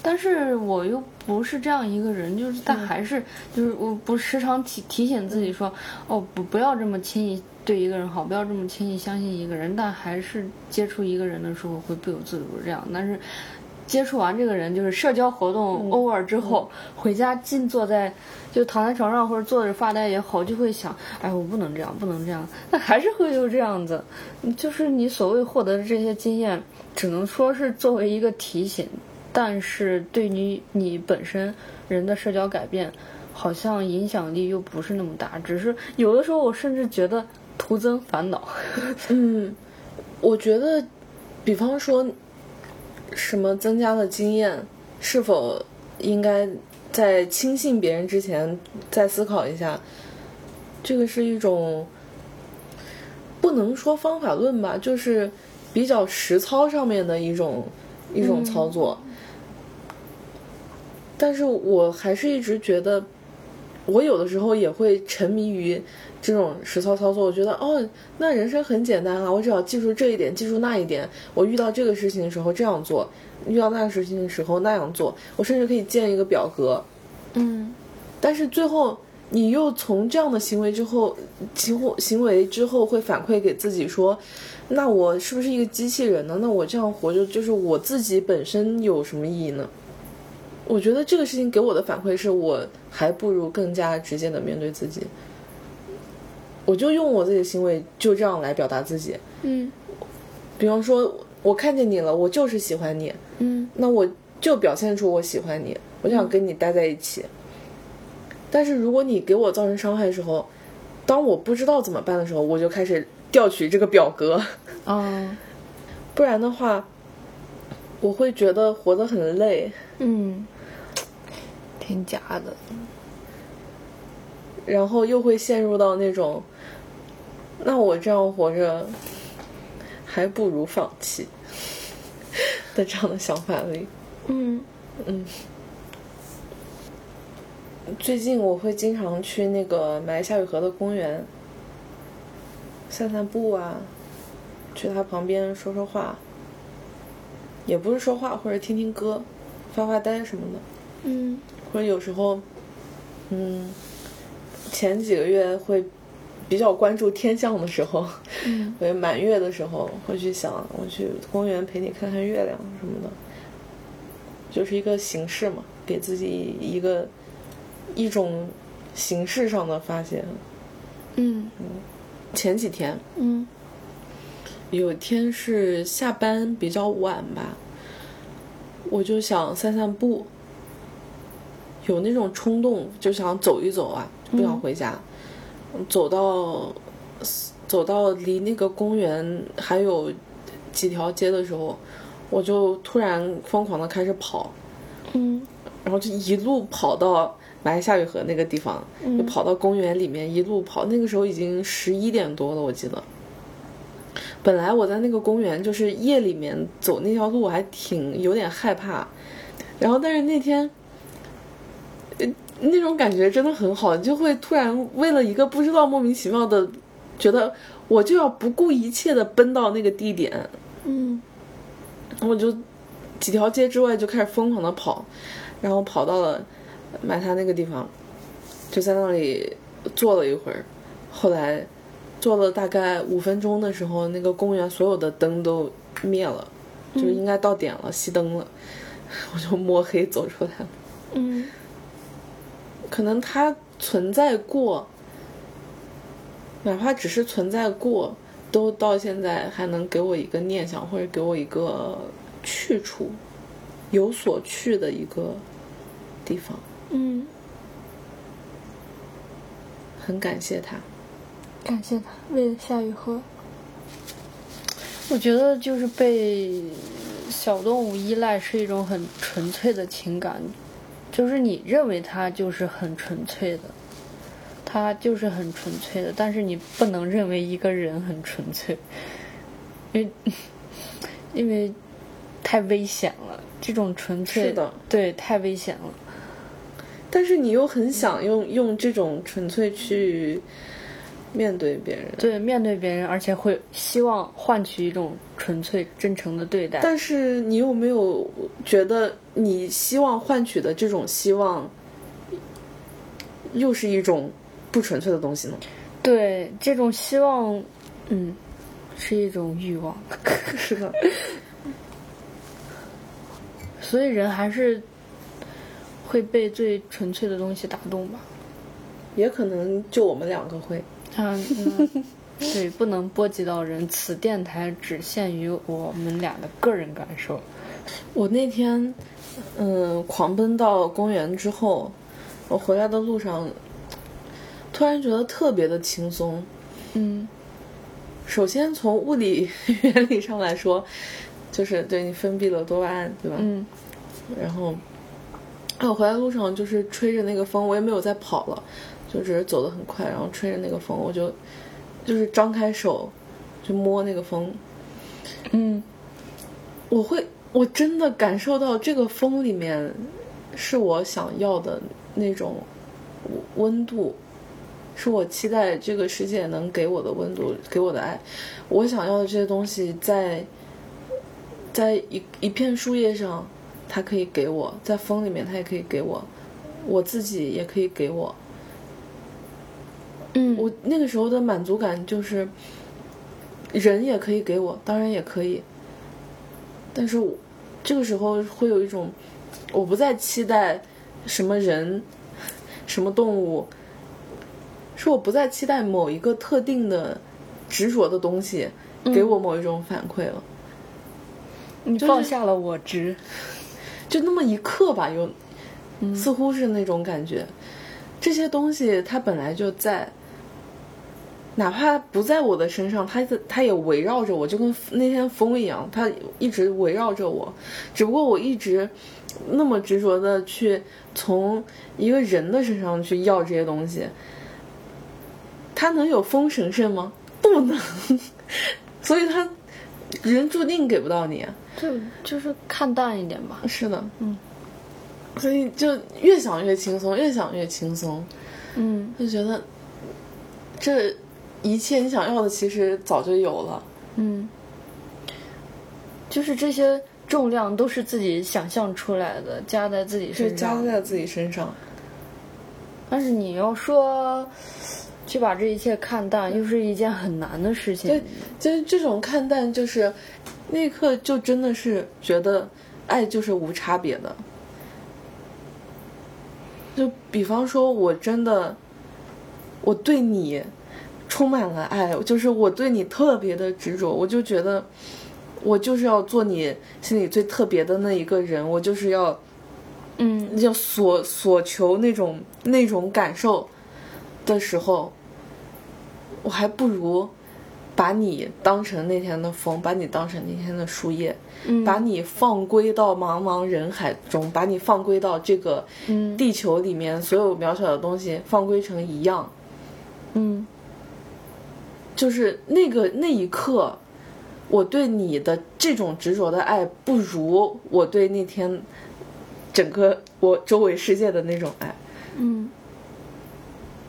但是我又不是这样一个人，就是但还是、就是我不时常提提醒自己说，哦不不要这么轻易对一个人好，不要这么轻易相信一个人，但还是接触一个人的时候会不由自主这样。但是接触完这个人，就是社交活动 over 之后，回家静坐在就躺在床上或者坐着发呆也好，就会想，哎我不能这样，不能这样，但还是会有这样子，就是你所谓获得的这些经验，只能说是作为一个提醒。但是对于你本身人的社交改变，好像影响力又不是那么大。只是有的时候，我甚至觉得徒增烦恼。嗯，我觉得，比方说，什么增加了经验，是否应该在轻信别人之前再思考一下？这个是一种不能说方法论吧，就是比较实操上面的一种一种操作。但是我还是一直觉得，我有的时候也会沉迷于这种实操操作。我觉得，哦，那人生很简单啊，我只要记住这一点，记住那一点。我遇到这个事情的时候这样做，遇到那个事情的时候那样做。我甚至可以建一个表格。嗯但是最后，你又从这样的行为之后，行行为之后会反馈给自己说，那我是不是一个机器人呢？那我这样活着，就是我自己本身有什么意义呢？我觉得这个事情给我的反馈是我还不如更加直接的面对自己。我就用我自己的行为就这样来表达自己。嗯比方说，我看见你了，我就是喜欢你，嗯那我就表现出我喜欢你，我就想跟你待在一起。但是如果你给我造成伤害的时候，当我不知道怎么办的时候，我就开始调取这个表格，哦不然的话，我会觉得活得很累，嗯，挺假的。然后又会陷入到那种，那我这样活着，还不如放弃的这样的想法里。嗯嗯最近我会经常去那个埋夏雨荷的公园散散步啊，去他旁边说说话，也不是说话，或者听听歌，发发呆什么的。嗯或者有时候，嗯，前几个月会比较关注天象的时候，嗯。会满月的时候会去想，我去公园陪你看看月亮什么的，就是一个形式嘛，给自己一个一种形式上的发泄。嗯。前几天嗯。有天是下班比较晚吧，我就想散散步，有那种冲动，就想走一走啊，就不想回家。走到走到离那个公园还有几条街的时候，我就突然疯狂的开始跑，嗯然后就一路跑到埋下雨河那个地方，就跑到公园里面一路跑。那个时候已经十一点多了，我记得。本来我在那个公园，就是夜里面走那条路，我还挺有点害怕。然后，但是那天，呃，那种感觉真的很好，就会突然为了一个不知道莫名其妙的，觉得我就要不顾一切的奔到那个地点，嗯我就几条街之外就开始疯狂的跑，然后跑到了买它那个地方，就在那里坐了一会儿。后来坐了大概五分钟的时候，那个公园所有的灯都灭了，就是应该到点了，熄灯了。我就摸黑走出来了。嗯可能它存在过，哪怕只是存在过，都到现在还能给我一个念想，或者给我一个去处，有所去的一个地方。嗯，很感谢他。感谢他，为了夏雨荷。我觉得就是被小动物依赖是一种很纯粹的情感，就是你认为它就是很纯粹的，它就是很纯粹的，但是你不能认为一个人很纯粹，因为 因为太危险了，这种纯粹是的，对，太危险了。但是你又很想用用这种纯粹去面对别人。对，面对别人，而且会希望换取一种纯粹、真诚的对待。但是你有没有觉得你希望换取的这种希望，又是一种不纯粹的东西呢？对这种希望，嗯，是一种欲望，是的，所以人还是会被最纯粹的东西打动吧。也可能就我们两个会。啊，嗯对，不能波及到人。此电台只限于我们俩的个人感受。我那天，嗯，狂奔到公园之后，我回来的路上，突然觉得特别的轻松。嗯首先从物理原理上来说，就是对你分泌了多巴胺，对吧？嗯然后，啊，我回来路上就是吹着那个风，我也没有再跑了，就只是走得很快，然后吹着那个风，我就就是张开手就摸那个风，嗯我会我真的感受到这个风里面是我想要的那种温度，是我期待这个世界能给我的温度，给我的爱。我想要的这些东西在在一一片树叶上，它可以给我；在风里面，它也可以给我；我自己也可以给我。嗯，我那个时候的满足感就是，人也可以给我，当然也可以，但是我这个时候会有一种，我不再期待什么人、什么动物，是我不再期待某一个特定的执着的东西给我某一种反馈了。你放下了我执，就那么一刻吧，有，似乎是那种感觉。这些东西它本来就在，哪怕不在我的身上，它它也围绕着我，就跟那天风一样，它一直围绕着我。只不过我一直那么执着的去从一个人的身上去要这些东西，它能有风神圣吗？不能。所以他人注定给不到你。就就是看淡一点吧。是的，嗯。所以就越想越轻松，越想越轻松，嗯，就觉得这一切你想要的其实早就有了，嗯。就是这些重量都是自己想象出来的，加在自己身上，加在自己身上。但是你要说去把这一切看淡，又是一件很难的事情。对，就是这种看淡，就是那一刻就真的是觉得爱就是无差别的。就比方说，我真的，我对你充满了爱，就是我对你特别的执着，我就觉得我就是要做你心里最特别的那一个人，我就是要，嗯，要所所求那种那种感受的时候，我还不如。把你当成那天的风，把你当成那天的树叶，把你放归到茫茫人海中，把你放归到这个地球里面所有渺小的东西，放归成一样。嗯，就是那个那一刻，我对你的这种执着的爱，不如我对那天整个我周围世界的那种爱。嗯，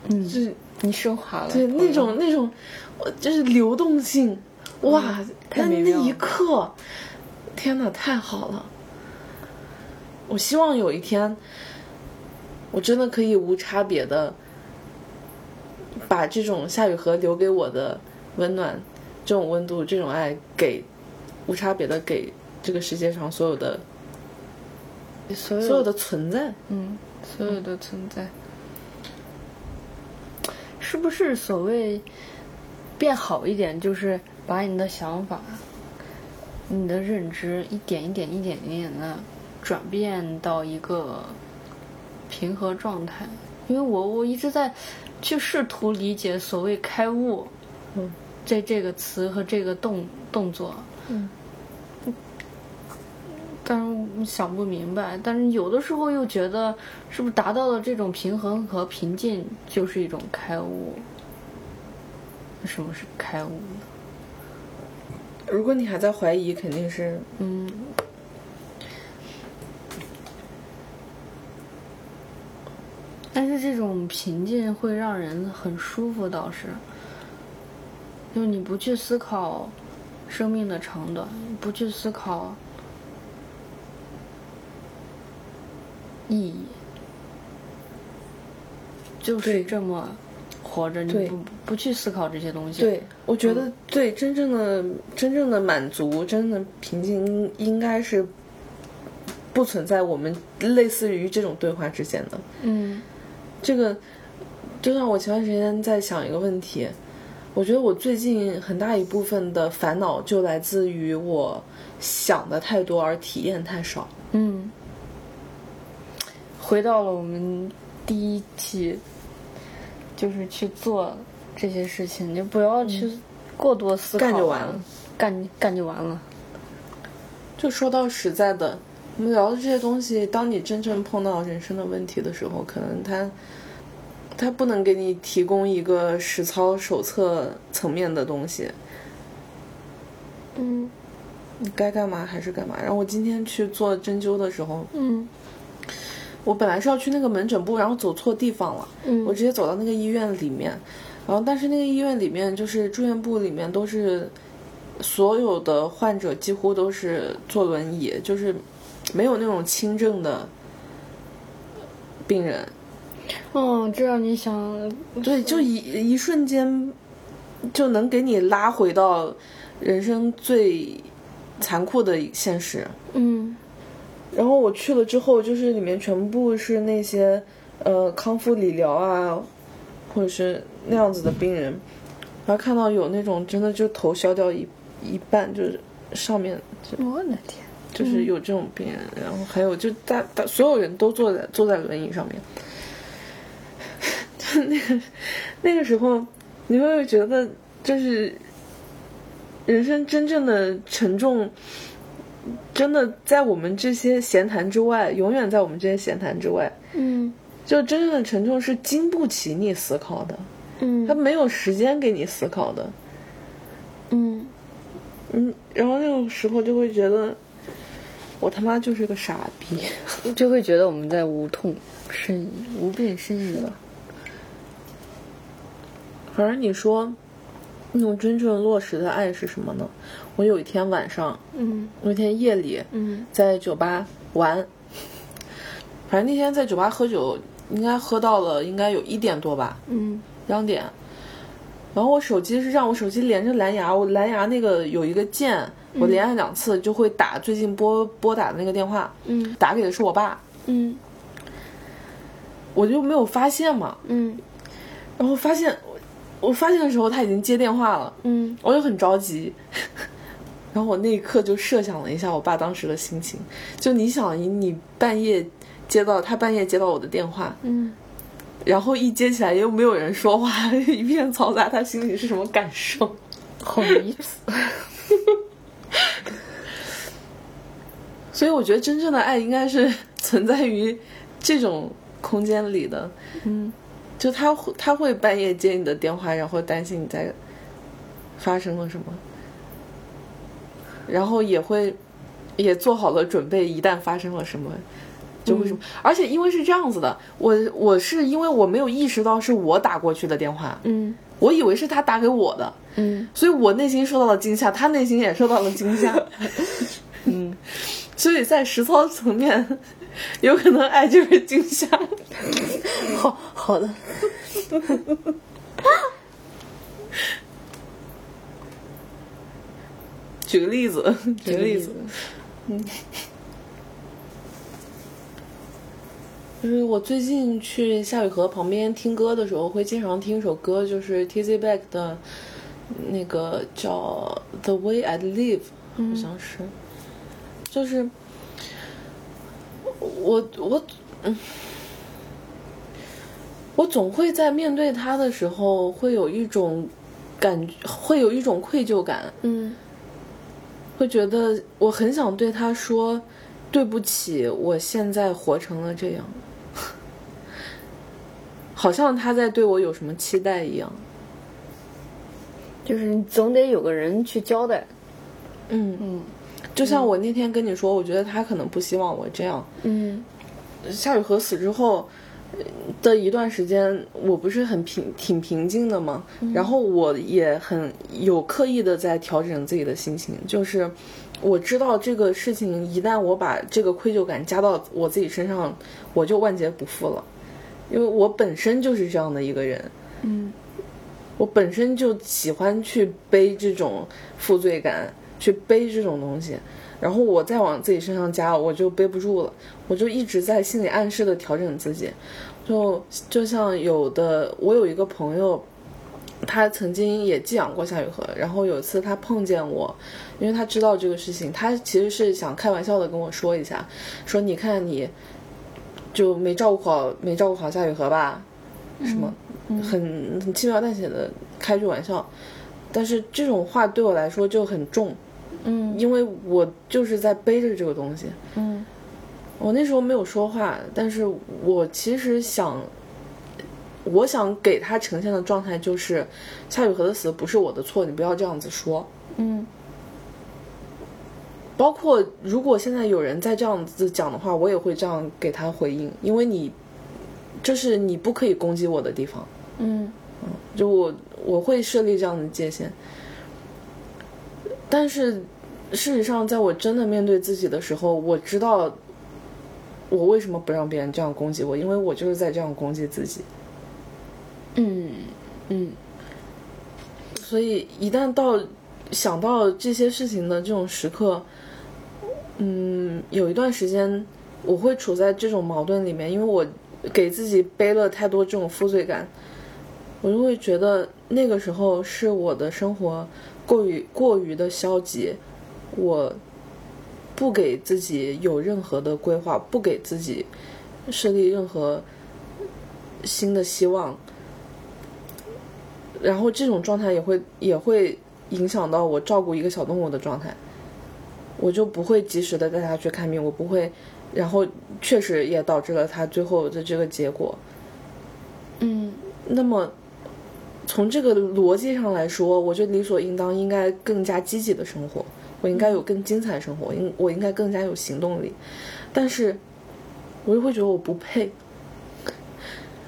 嗯，是你升华了，对那种那种。就是流动性，哇！那那一刻，天哪，太好了！我希望有一天，我真的可以无差别的把这种夏雨荷留给我的温暖、这种温度、这种爱，给无差别的给这个世界上所有的所有所有的存在，嗯，所有的存在，是不是所谓？变好一点，就是把你的想法、你的认知一点一点、一点一点的转变到一个平和状态。因为我我一直在去试图理解所谓开悟，嗯，这这个词和这个动动作，嗯，但是想不明白。但是有的时候又觉得，是不是达到了这种平衡和平静，就是一种开悟？什么是开悟？如果你还在怀疑，肯定是嗯。但是这种平静会让人很舒服，倒是。就你不去思考生命的长短，不去思考意义，就是这么。活着，你不不去思考这些东西。对，我觉得对真正的真正的满足，真的平静，应该是不存在我们类似于这种对话之间的。嗯，这个就像我前段时间在想一个问题，我觉得我最近很大一部分的烦恼就来自于我想的太多而体验太少。嗯，回到了我们第一期。就是去做这些事情，就不要去过多思考，干就完了，干干就完了。就说到实在的，我们聊的这些东西，当你真正碰到人生的问题的时候，可能他他不能给你提供一个实操手册层面的东西。嗯，你该干嘛还是干嘛。然后我今天去做针灸的时候，嗯。我本来是要去那个门诊部，然后走错地方了。嗯，我直接走到那个医院里面，然后但是那个医院里面就是住院部里面都是所有的患者几乎都是坐轮椅，就是没有那种轻症的病人。哦，这让你想，对，就一一瞬间就能给你拉回到人生最残酷的现实。嗯。然后我去了之后，就是里面全部是那些，呃，康复理疗啊，或者是那样子的病人，然后看到有那种真的就头削掉一一半，就是上面就我的天，就是有这种病人，然后还有就大大所有人都坐在坐在轮椅上面，就 那个那个时候，你会不会觉得就是人生真正的沉重，真的在我们这些闲谈之外，永远在我们这些闲谈之外，嗯。就真正的沉重是经不起你思考的，嗯。他没有时间给你思考的，嗯。嗯，然后那种时候就会觉得。我他妈就是个傻逼，就会觉得我们在无痛呻吟、无病呻吟吧。反正你说，那种真正落实的爱是什么呢？我有一天晚上，嗯有一天夜里，嗯在酒吧玩，反正那天在酒吧喝酒，应该喝到了应该有一点多吧，嗯两点。然后我手机是让我手机连着蓝牙，我蓝牙那个有一个键，我连按两次就会打最近拨拨打的那个电话，嗯打给的是我爸，嗯我就没有发现嘛。嗯然后发现，我发现的时候他已经接电话了，嗯我就很着急，然后我那一刻就设想了一下我爸当时的心情。就你想，你半夜接到他半夜接到我的电话，嗯，然后一接起来又没有人说话，一片嘈杂，他心里是什么感受？好没意思。所以我觉得真正的爱应该是存在于这种空间里的。嗯。就他会他会半夜接你的电话，然后担心你在发生了什么，然后也会也做好了准备，一旦发生了什么。就会什么，而且因为是这样子的，我我是因为我没有意识到是我打过去的电话，嗯。我以为是他打给我的，嗯。所以我内心受到了惊吓，他内心也受到了惊吓，嗯，所以在实操层面，有可能爱就是惊吓。好好的。举个例子，举个例子，嗯。就是我最近去夏雨荷旁边听歌的时候，会经常听一首歌，就是 T Z Back 的那个叫《The Way I Live》，好像是，就是我我嗯，我总会在面对他的时候，会有一种感觉，会有一种愧疚感，嗯。会觉得我很想对他说对不起，我现在活成了这样，好像他在对我有什么期待一样。就是你总得有个人去交代。嗯，嗯就像我那天跟你说，我觉得他可能不希望我这样。嗯夏雨荷死之后呃的一段时间，我不是很平挺平静的吗？然后我也很有刻意的在调整自己的心情，就是我知道这个事情一旦我把这个愧疚感加到我自己身上，我就万劫不复了，因为我本身就是这样的一个人。嗯我本身就喜欢去背这种负罪感，去背这种东西，然后我再往自己身上加，我就背不住了。我就一直在心理暗示的调整自己，就就像有的，我有一个朋友，他曾经也寄养过夏雨荷，然后有一次他碰见我，因为他知道这个事情，他其实是想开玩笑的跟我说一下，说你看你就没照顾好，没照顾好夏雨荷吧，什么。很很轻描淡写的开句玩笑，但是这种话对我来说就很重，嗯因为我就是在背着这个东西。嗯我那时候没有说话，但是我其实想，我想给他呈现的状态就是，夏雨荷的死不是我的错，你不要这样子说。嗯包括如果现在有人再这样子讲的话，我也会这样给他回应，因为你，这是你不可以攻击我的地方。嗯就我我会设立这样的界限，但是事实上，在我真的面对自己的时候，我知道我为什么不让别人这样攻击我，因为我就是在这样攻击自己。嗯嗯所以一旦到想到这些事情的这种时刻，嗯，有一段时间我会处在这种矛盾里面，因为我给自己背了太多这种负罪感，我就会觉得那个时候是我的生活过于过于的消极，我不给自己有任何的规划，不给自己设立任何新的希望，然后这种状态也会也会影响到我照顾一个小动物的状态，我就不会及时的带它去看病，我不会，然后确实也导致了他最后的这个结果。嗯那么，从这个逻辑上来说，我觉得理所应当应该更加积极的生活，我应该有更精彩的生活，应我应该更加有行动力。但是，我又会觉得我不配。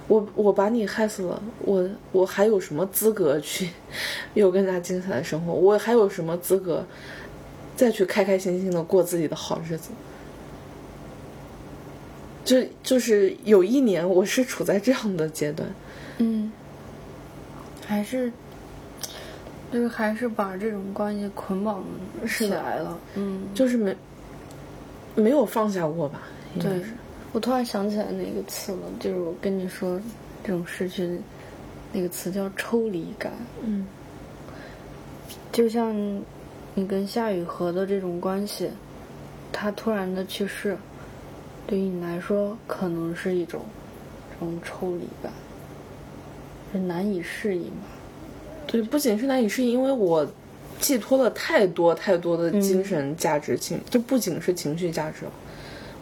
我我把你害死了，我我还有什么资格去有更加精彩的生活？我还有什么资格再去开开心心的过自己的好日子？就就是有一年，我是处在这样的阶段。嗯，还是就是还是把这种关系捆绑起来了。嗯，就是没没有放下过吧？对是，我突然想起来那个词了，就是我跟你说这种失去，那个词叫抽离感。嗯就像你跟夏雨荷的这种关系，他突然的去世，对于你来说可能是一种这种抽离吧，是难以适应吧？对，不仅是难以适应，因为我寄托了太多太多的精神价值情，就不仅是情绪价值了，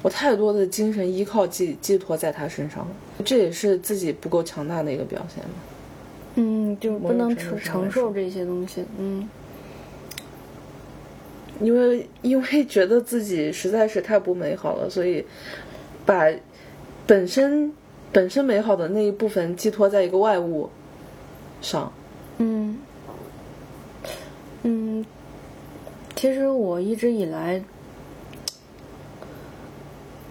我太多的精神依靠寄寄托在他身上了，这也是自己不够强大的一个表现嘛。嗯，就不能承承受这些东西。嗯因为因为觉得自己实在是太不美好了，所以把本身本身美好的那一部分寄托在一个外物上。嗯嗯，其实我一直以来，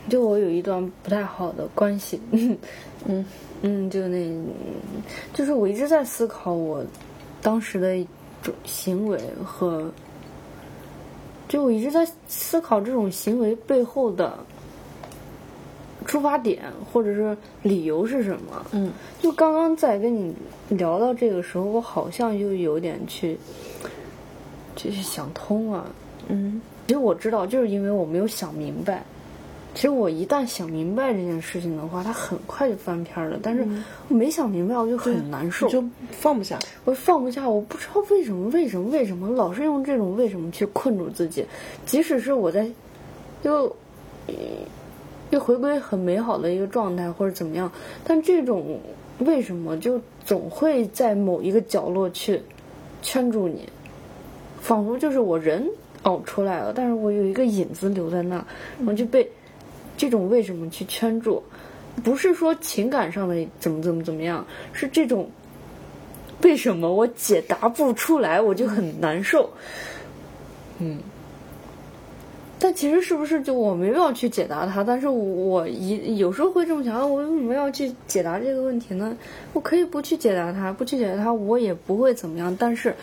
就我有一段不太好的关系，嗯嗯，就那，就是我一直在思考我当时的一种行为和，就我一直在思考这种行为背后的出发点或者是理由是什么。嗯就刚刚在跟你聊到这个时候，我好像又有点去，就是想通了。嗯其实我知道，就是因为我没有想明白。其实我一旦想明白这件事情的话，它很快就翻篇了。但是我没想明白，我就很难受，就放不下。我放不下。我不知道为什么，为什么，为什么老是用这种为什么去困住自己。即使是我在，就呃又回归很美好的一个状态或者怎么样，但这种为什么就总会在某一个角落去圈住你，仿佛就是我人哦出来了，但是我有一个影子留在那，然后就被这种为什么去圈住，不是说情感上的怎么怎么怎么样，是这种为什么我解答不出来，我就很难受。嗯，但其实是不是就我没有要去解答它？但是我一有时候会这么想，啊我为什么要去解答这个问题呢？我可以不去解答它，不去解答它，我也不会怎么样。但是，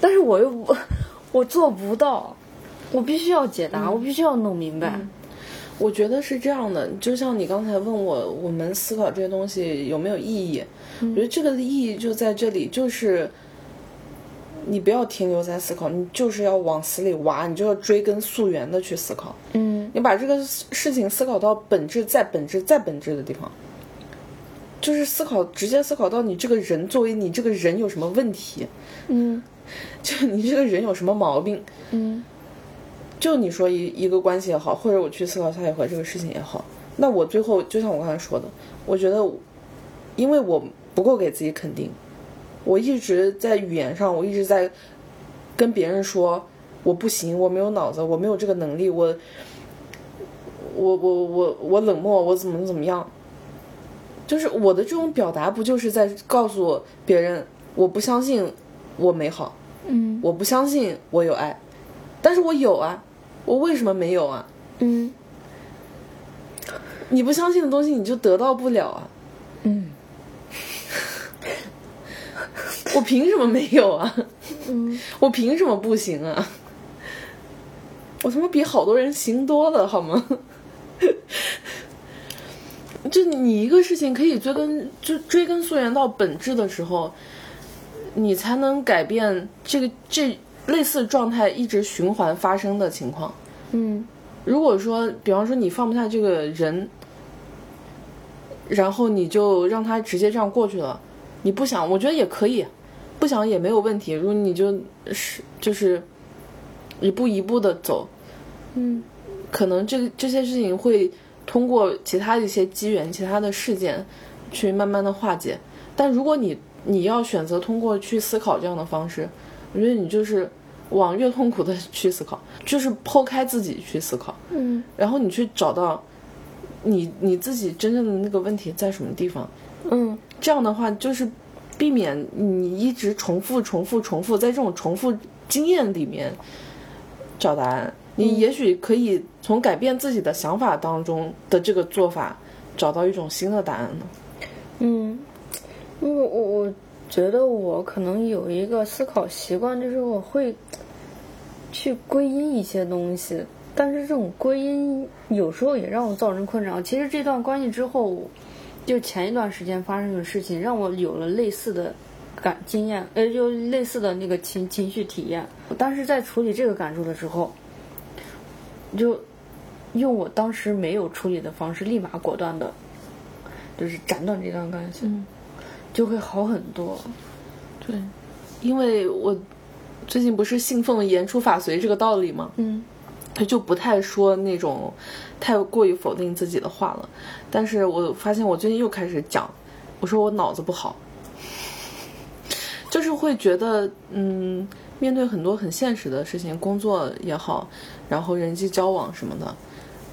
但是我又，我做不到，我必须要解答，我必须要弄明白。我觉得是这样的，就像你刚才问我，我们思考这些东西有没有意义？我觉得这个的意义就在这里，就是你不要停留在思考，你就是要往死里挖，你就要追根溯源的去思考。嗯你把这个事情思考到本质、再本质、再本质的地方，就是思考，直接思考到你这个人作为你这个人有什么问题，嗯 就你这个人有什么毛病。嗯就你说一一个关系也好，或者我去思考下一回这个事情也好，那我最后就像我刚才说的，我觉得，因为我不够给自己肯定，我一直在语言上，我一直在跟别人说我不行，我没有脑子，我没有这个能力，我，我我我我冷漠，我怎么怎么样，就是我的这种表达，不就是在告诉别人，我不相信我美好，嗯。我不相信我有爱，但是我有啊，我为什么没有啊？嗯你不相信的东西，你就得到不了啊！嗯 我凭什么没有啊？嗯我凭什么不行啊？我他妈比好多人行多了，好吗？就你一个事情可以追根就追根溯源到本质的时候，你才能改变这个这类似状态一直循环发生的情况。嗯如果说，比方说你放不下这个人，然后你就让他直接这样过去了，你不想，我觉得也可以，不想也没有问题。如果你就是就是一步一步的走，嗯可能这个这些事情会通过其他的一些机缘、其他的事件去慢慢的化解。但如果你你要选择通过去思考这样的方式，我觉得你就是往越痛苦的 去思考，就是剖开自己去思考。嗯然后你去找到你你自己真正的那个问题在什么地方。嗯这样的话，就是避免你一直重复、重复、重复，在这种重复经验里面找答案。你也许可以从改变自己的想法当中的这个做法，找到一种新的答案呢。嗯，我我我觉得我可能有一个思考习惯，就是我会去归因一些东西，但是这种归因有时候也让我造成困扰。其实这段关系之后，就前一段时间发生的事情，让我有了类似的感经验，呃，就类似的那个情情绪体验。当时在处理这个感受的时候，就用我当时没有处理的方式，立马果断的，就是斩断这段关系，就会好很多。对，因为我最近不是信奉“言出法随”这个道理吗？嗯他就不太说那种太过于否定自己的话了。但是我发现我最近又开始讲，我说我脑子不好，就是会觉得，嗯，面对很多很现实的事情，工作也好，然后人际交往什么的，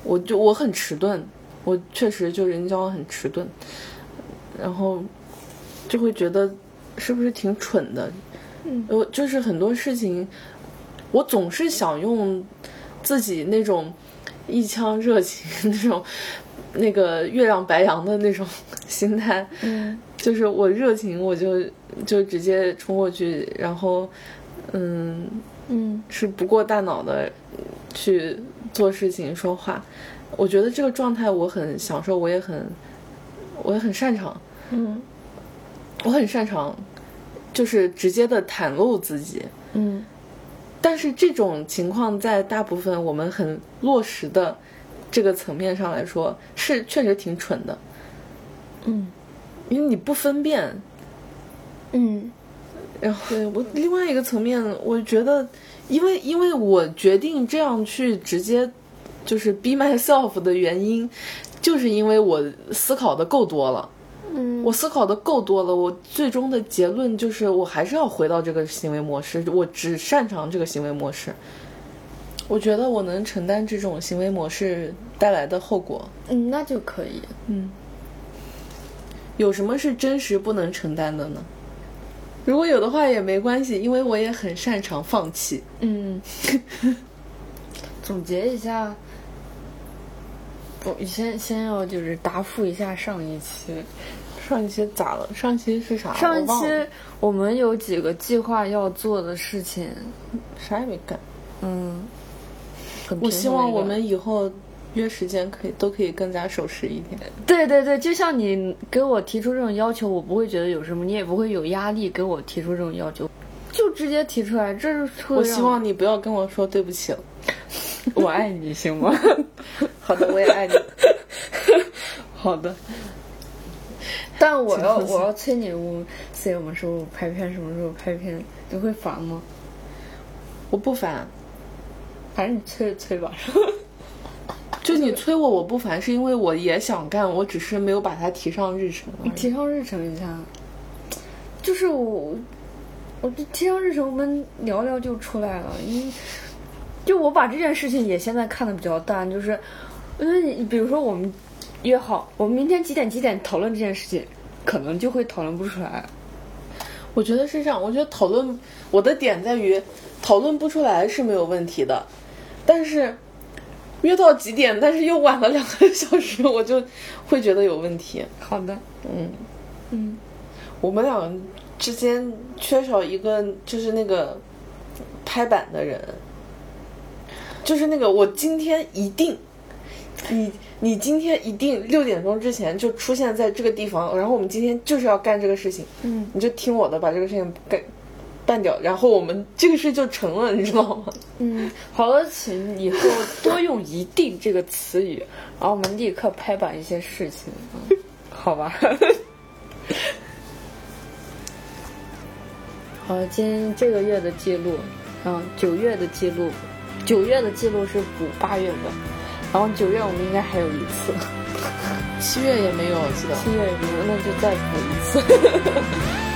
我就我很迟钝，我确实就人际交往很迟钝，然后就会觉得是不是挺蠢的？嗯，我就是很多事情，我总是想用自己那种一腔热情，那种那个月亮白羊的那种 心态，嗯 就是我热情，我就就直接冲过去，然后嗯，嗯是不过大脑的去做事情、说话。我觉得这个状态我很享受，我也很我也很擅长，嗯我很擅长，就是直接的袒露自己。嗯但是这种情况在大部分我们很落实的这个层面上来说，是确实挺蠢的，嗯因为你不分辨。嗯然后对我另外一个层面，我觉得，因为因为我决定这样去直接就是 be myself 的原因，就是因为我思考的够多了。嗯，我思考的够多了，我最终的结论就是，我还是要回到这个行为模式，我只擅长这个行为模式。我觉得我能承担这种行为模式带来的后果。嗯那就可以。嗯，有什么是真实不能承担的呢？如果有的话也没关系，因为我也很擅长放弃。嗯，总结一下，我，先先要就是答复一下上一期。上一期咋了？上一期是啥？上一期我们有几个计划要做的事情，啥也没干。嗯，很我希望我们以后约时间可以都可以更加守时一点。对对对，就像你给我提出这种要求，我不会觉得有什么，你也不会有压力给我提出这种要求，就直接提出来，这是我希望你不要跟我说对不起了。我爱你，行吗？好的，我也爱你。好的。但我要我要催你，我什么时候拍片，什么时候拍片，你会烦吗？我不烦，反正你催催吧。就你催我，我不烦，是因为我也想干，我只是没有把它提上日程你。提上日程一下，就是我，我就提上日程，我们聊聊就出来了。因为就我把这件事情也现在看的比较淡，就是因为你比如说我们约好，我们明天几点几点讨论这件事情，可能就会讨论不出来。我觉得是这样，我觉得讨论我的点在于讨论不出来是没有问题的，但是约到几点，但是又晚了两个小时，我就会觉得有问题。好的，嗯，嗯我们俩之间缺少一个就是那个拍板的人，就是那个我今天一定，你你今天一定六点钟之前就出现在这个地方，然后我们今天就是要干这个事情，嗯。你就听我的，把这个事情干办掉，然后我们这个事就成了，你知道吗？嗯，好了，请以后多用“一定”这个词语，然后我们立刻拍板一些事情，嗯、好吧？好，今天这个月的记录，嗯，九月的记录，九月的记录是补八月的，然后九月我们应该还有一次，七月也没有，我记得七月也没有，那就再补一次。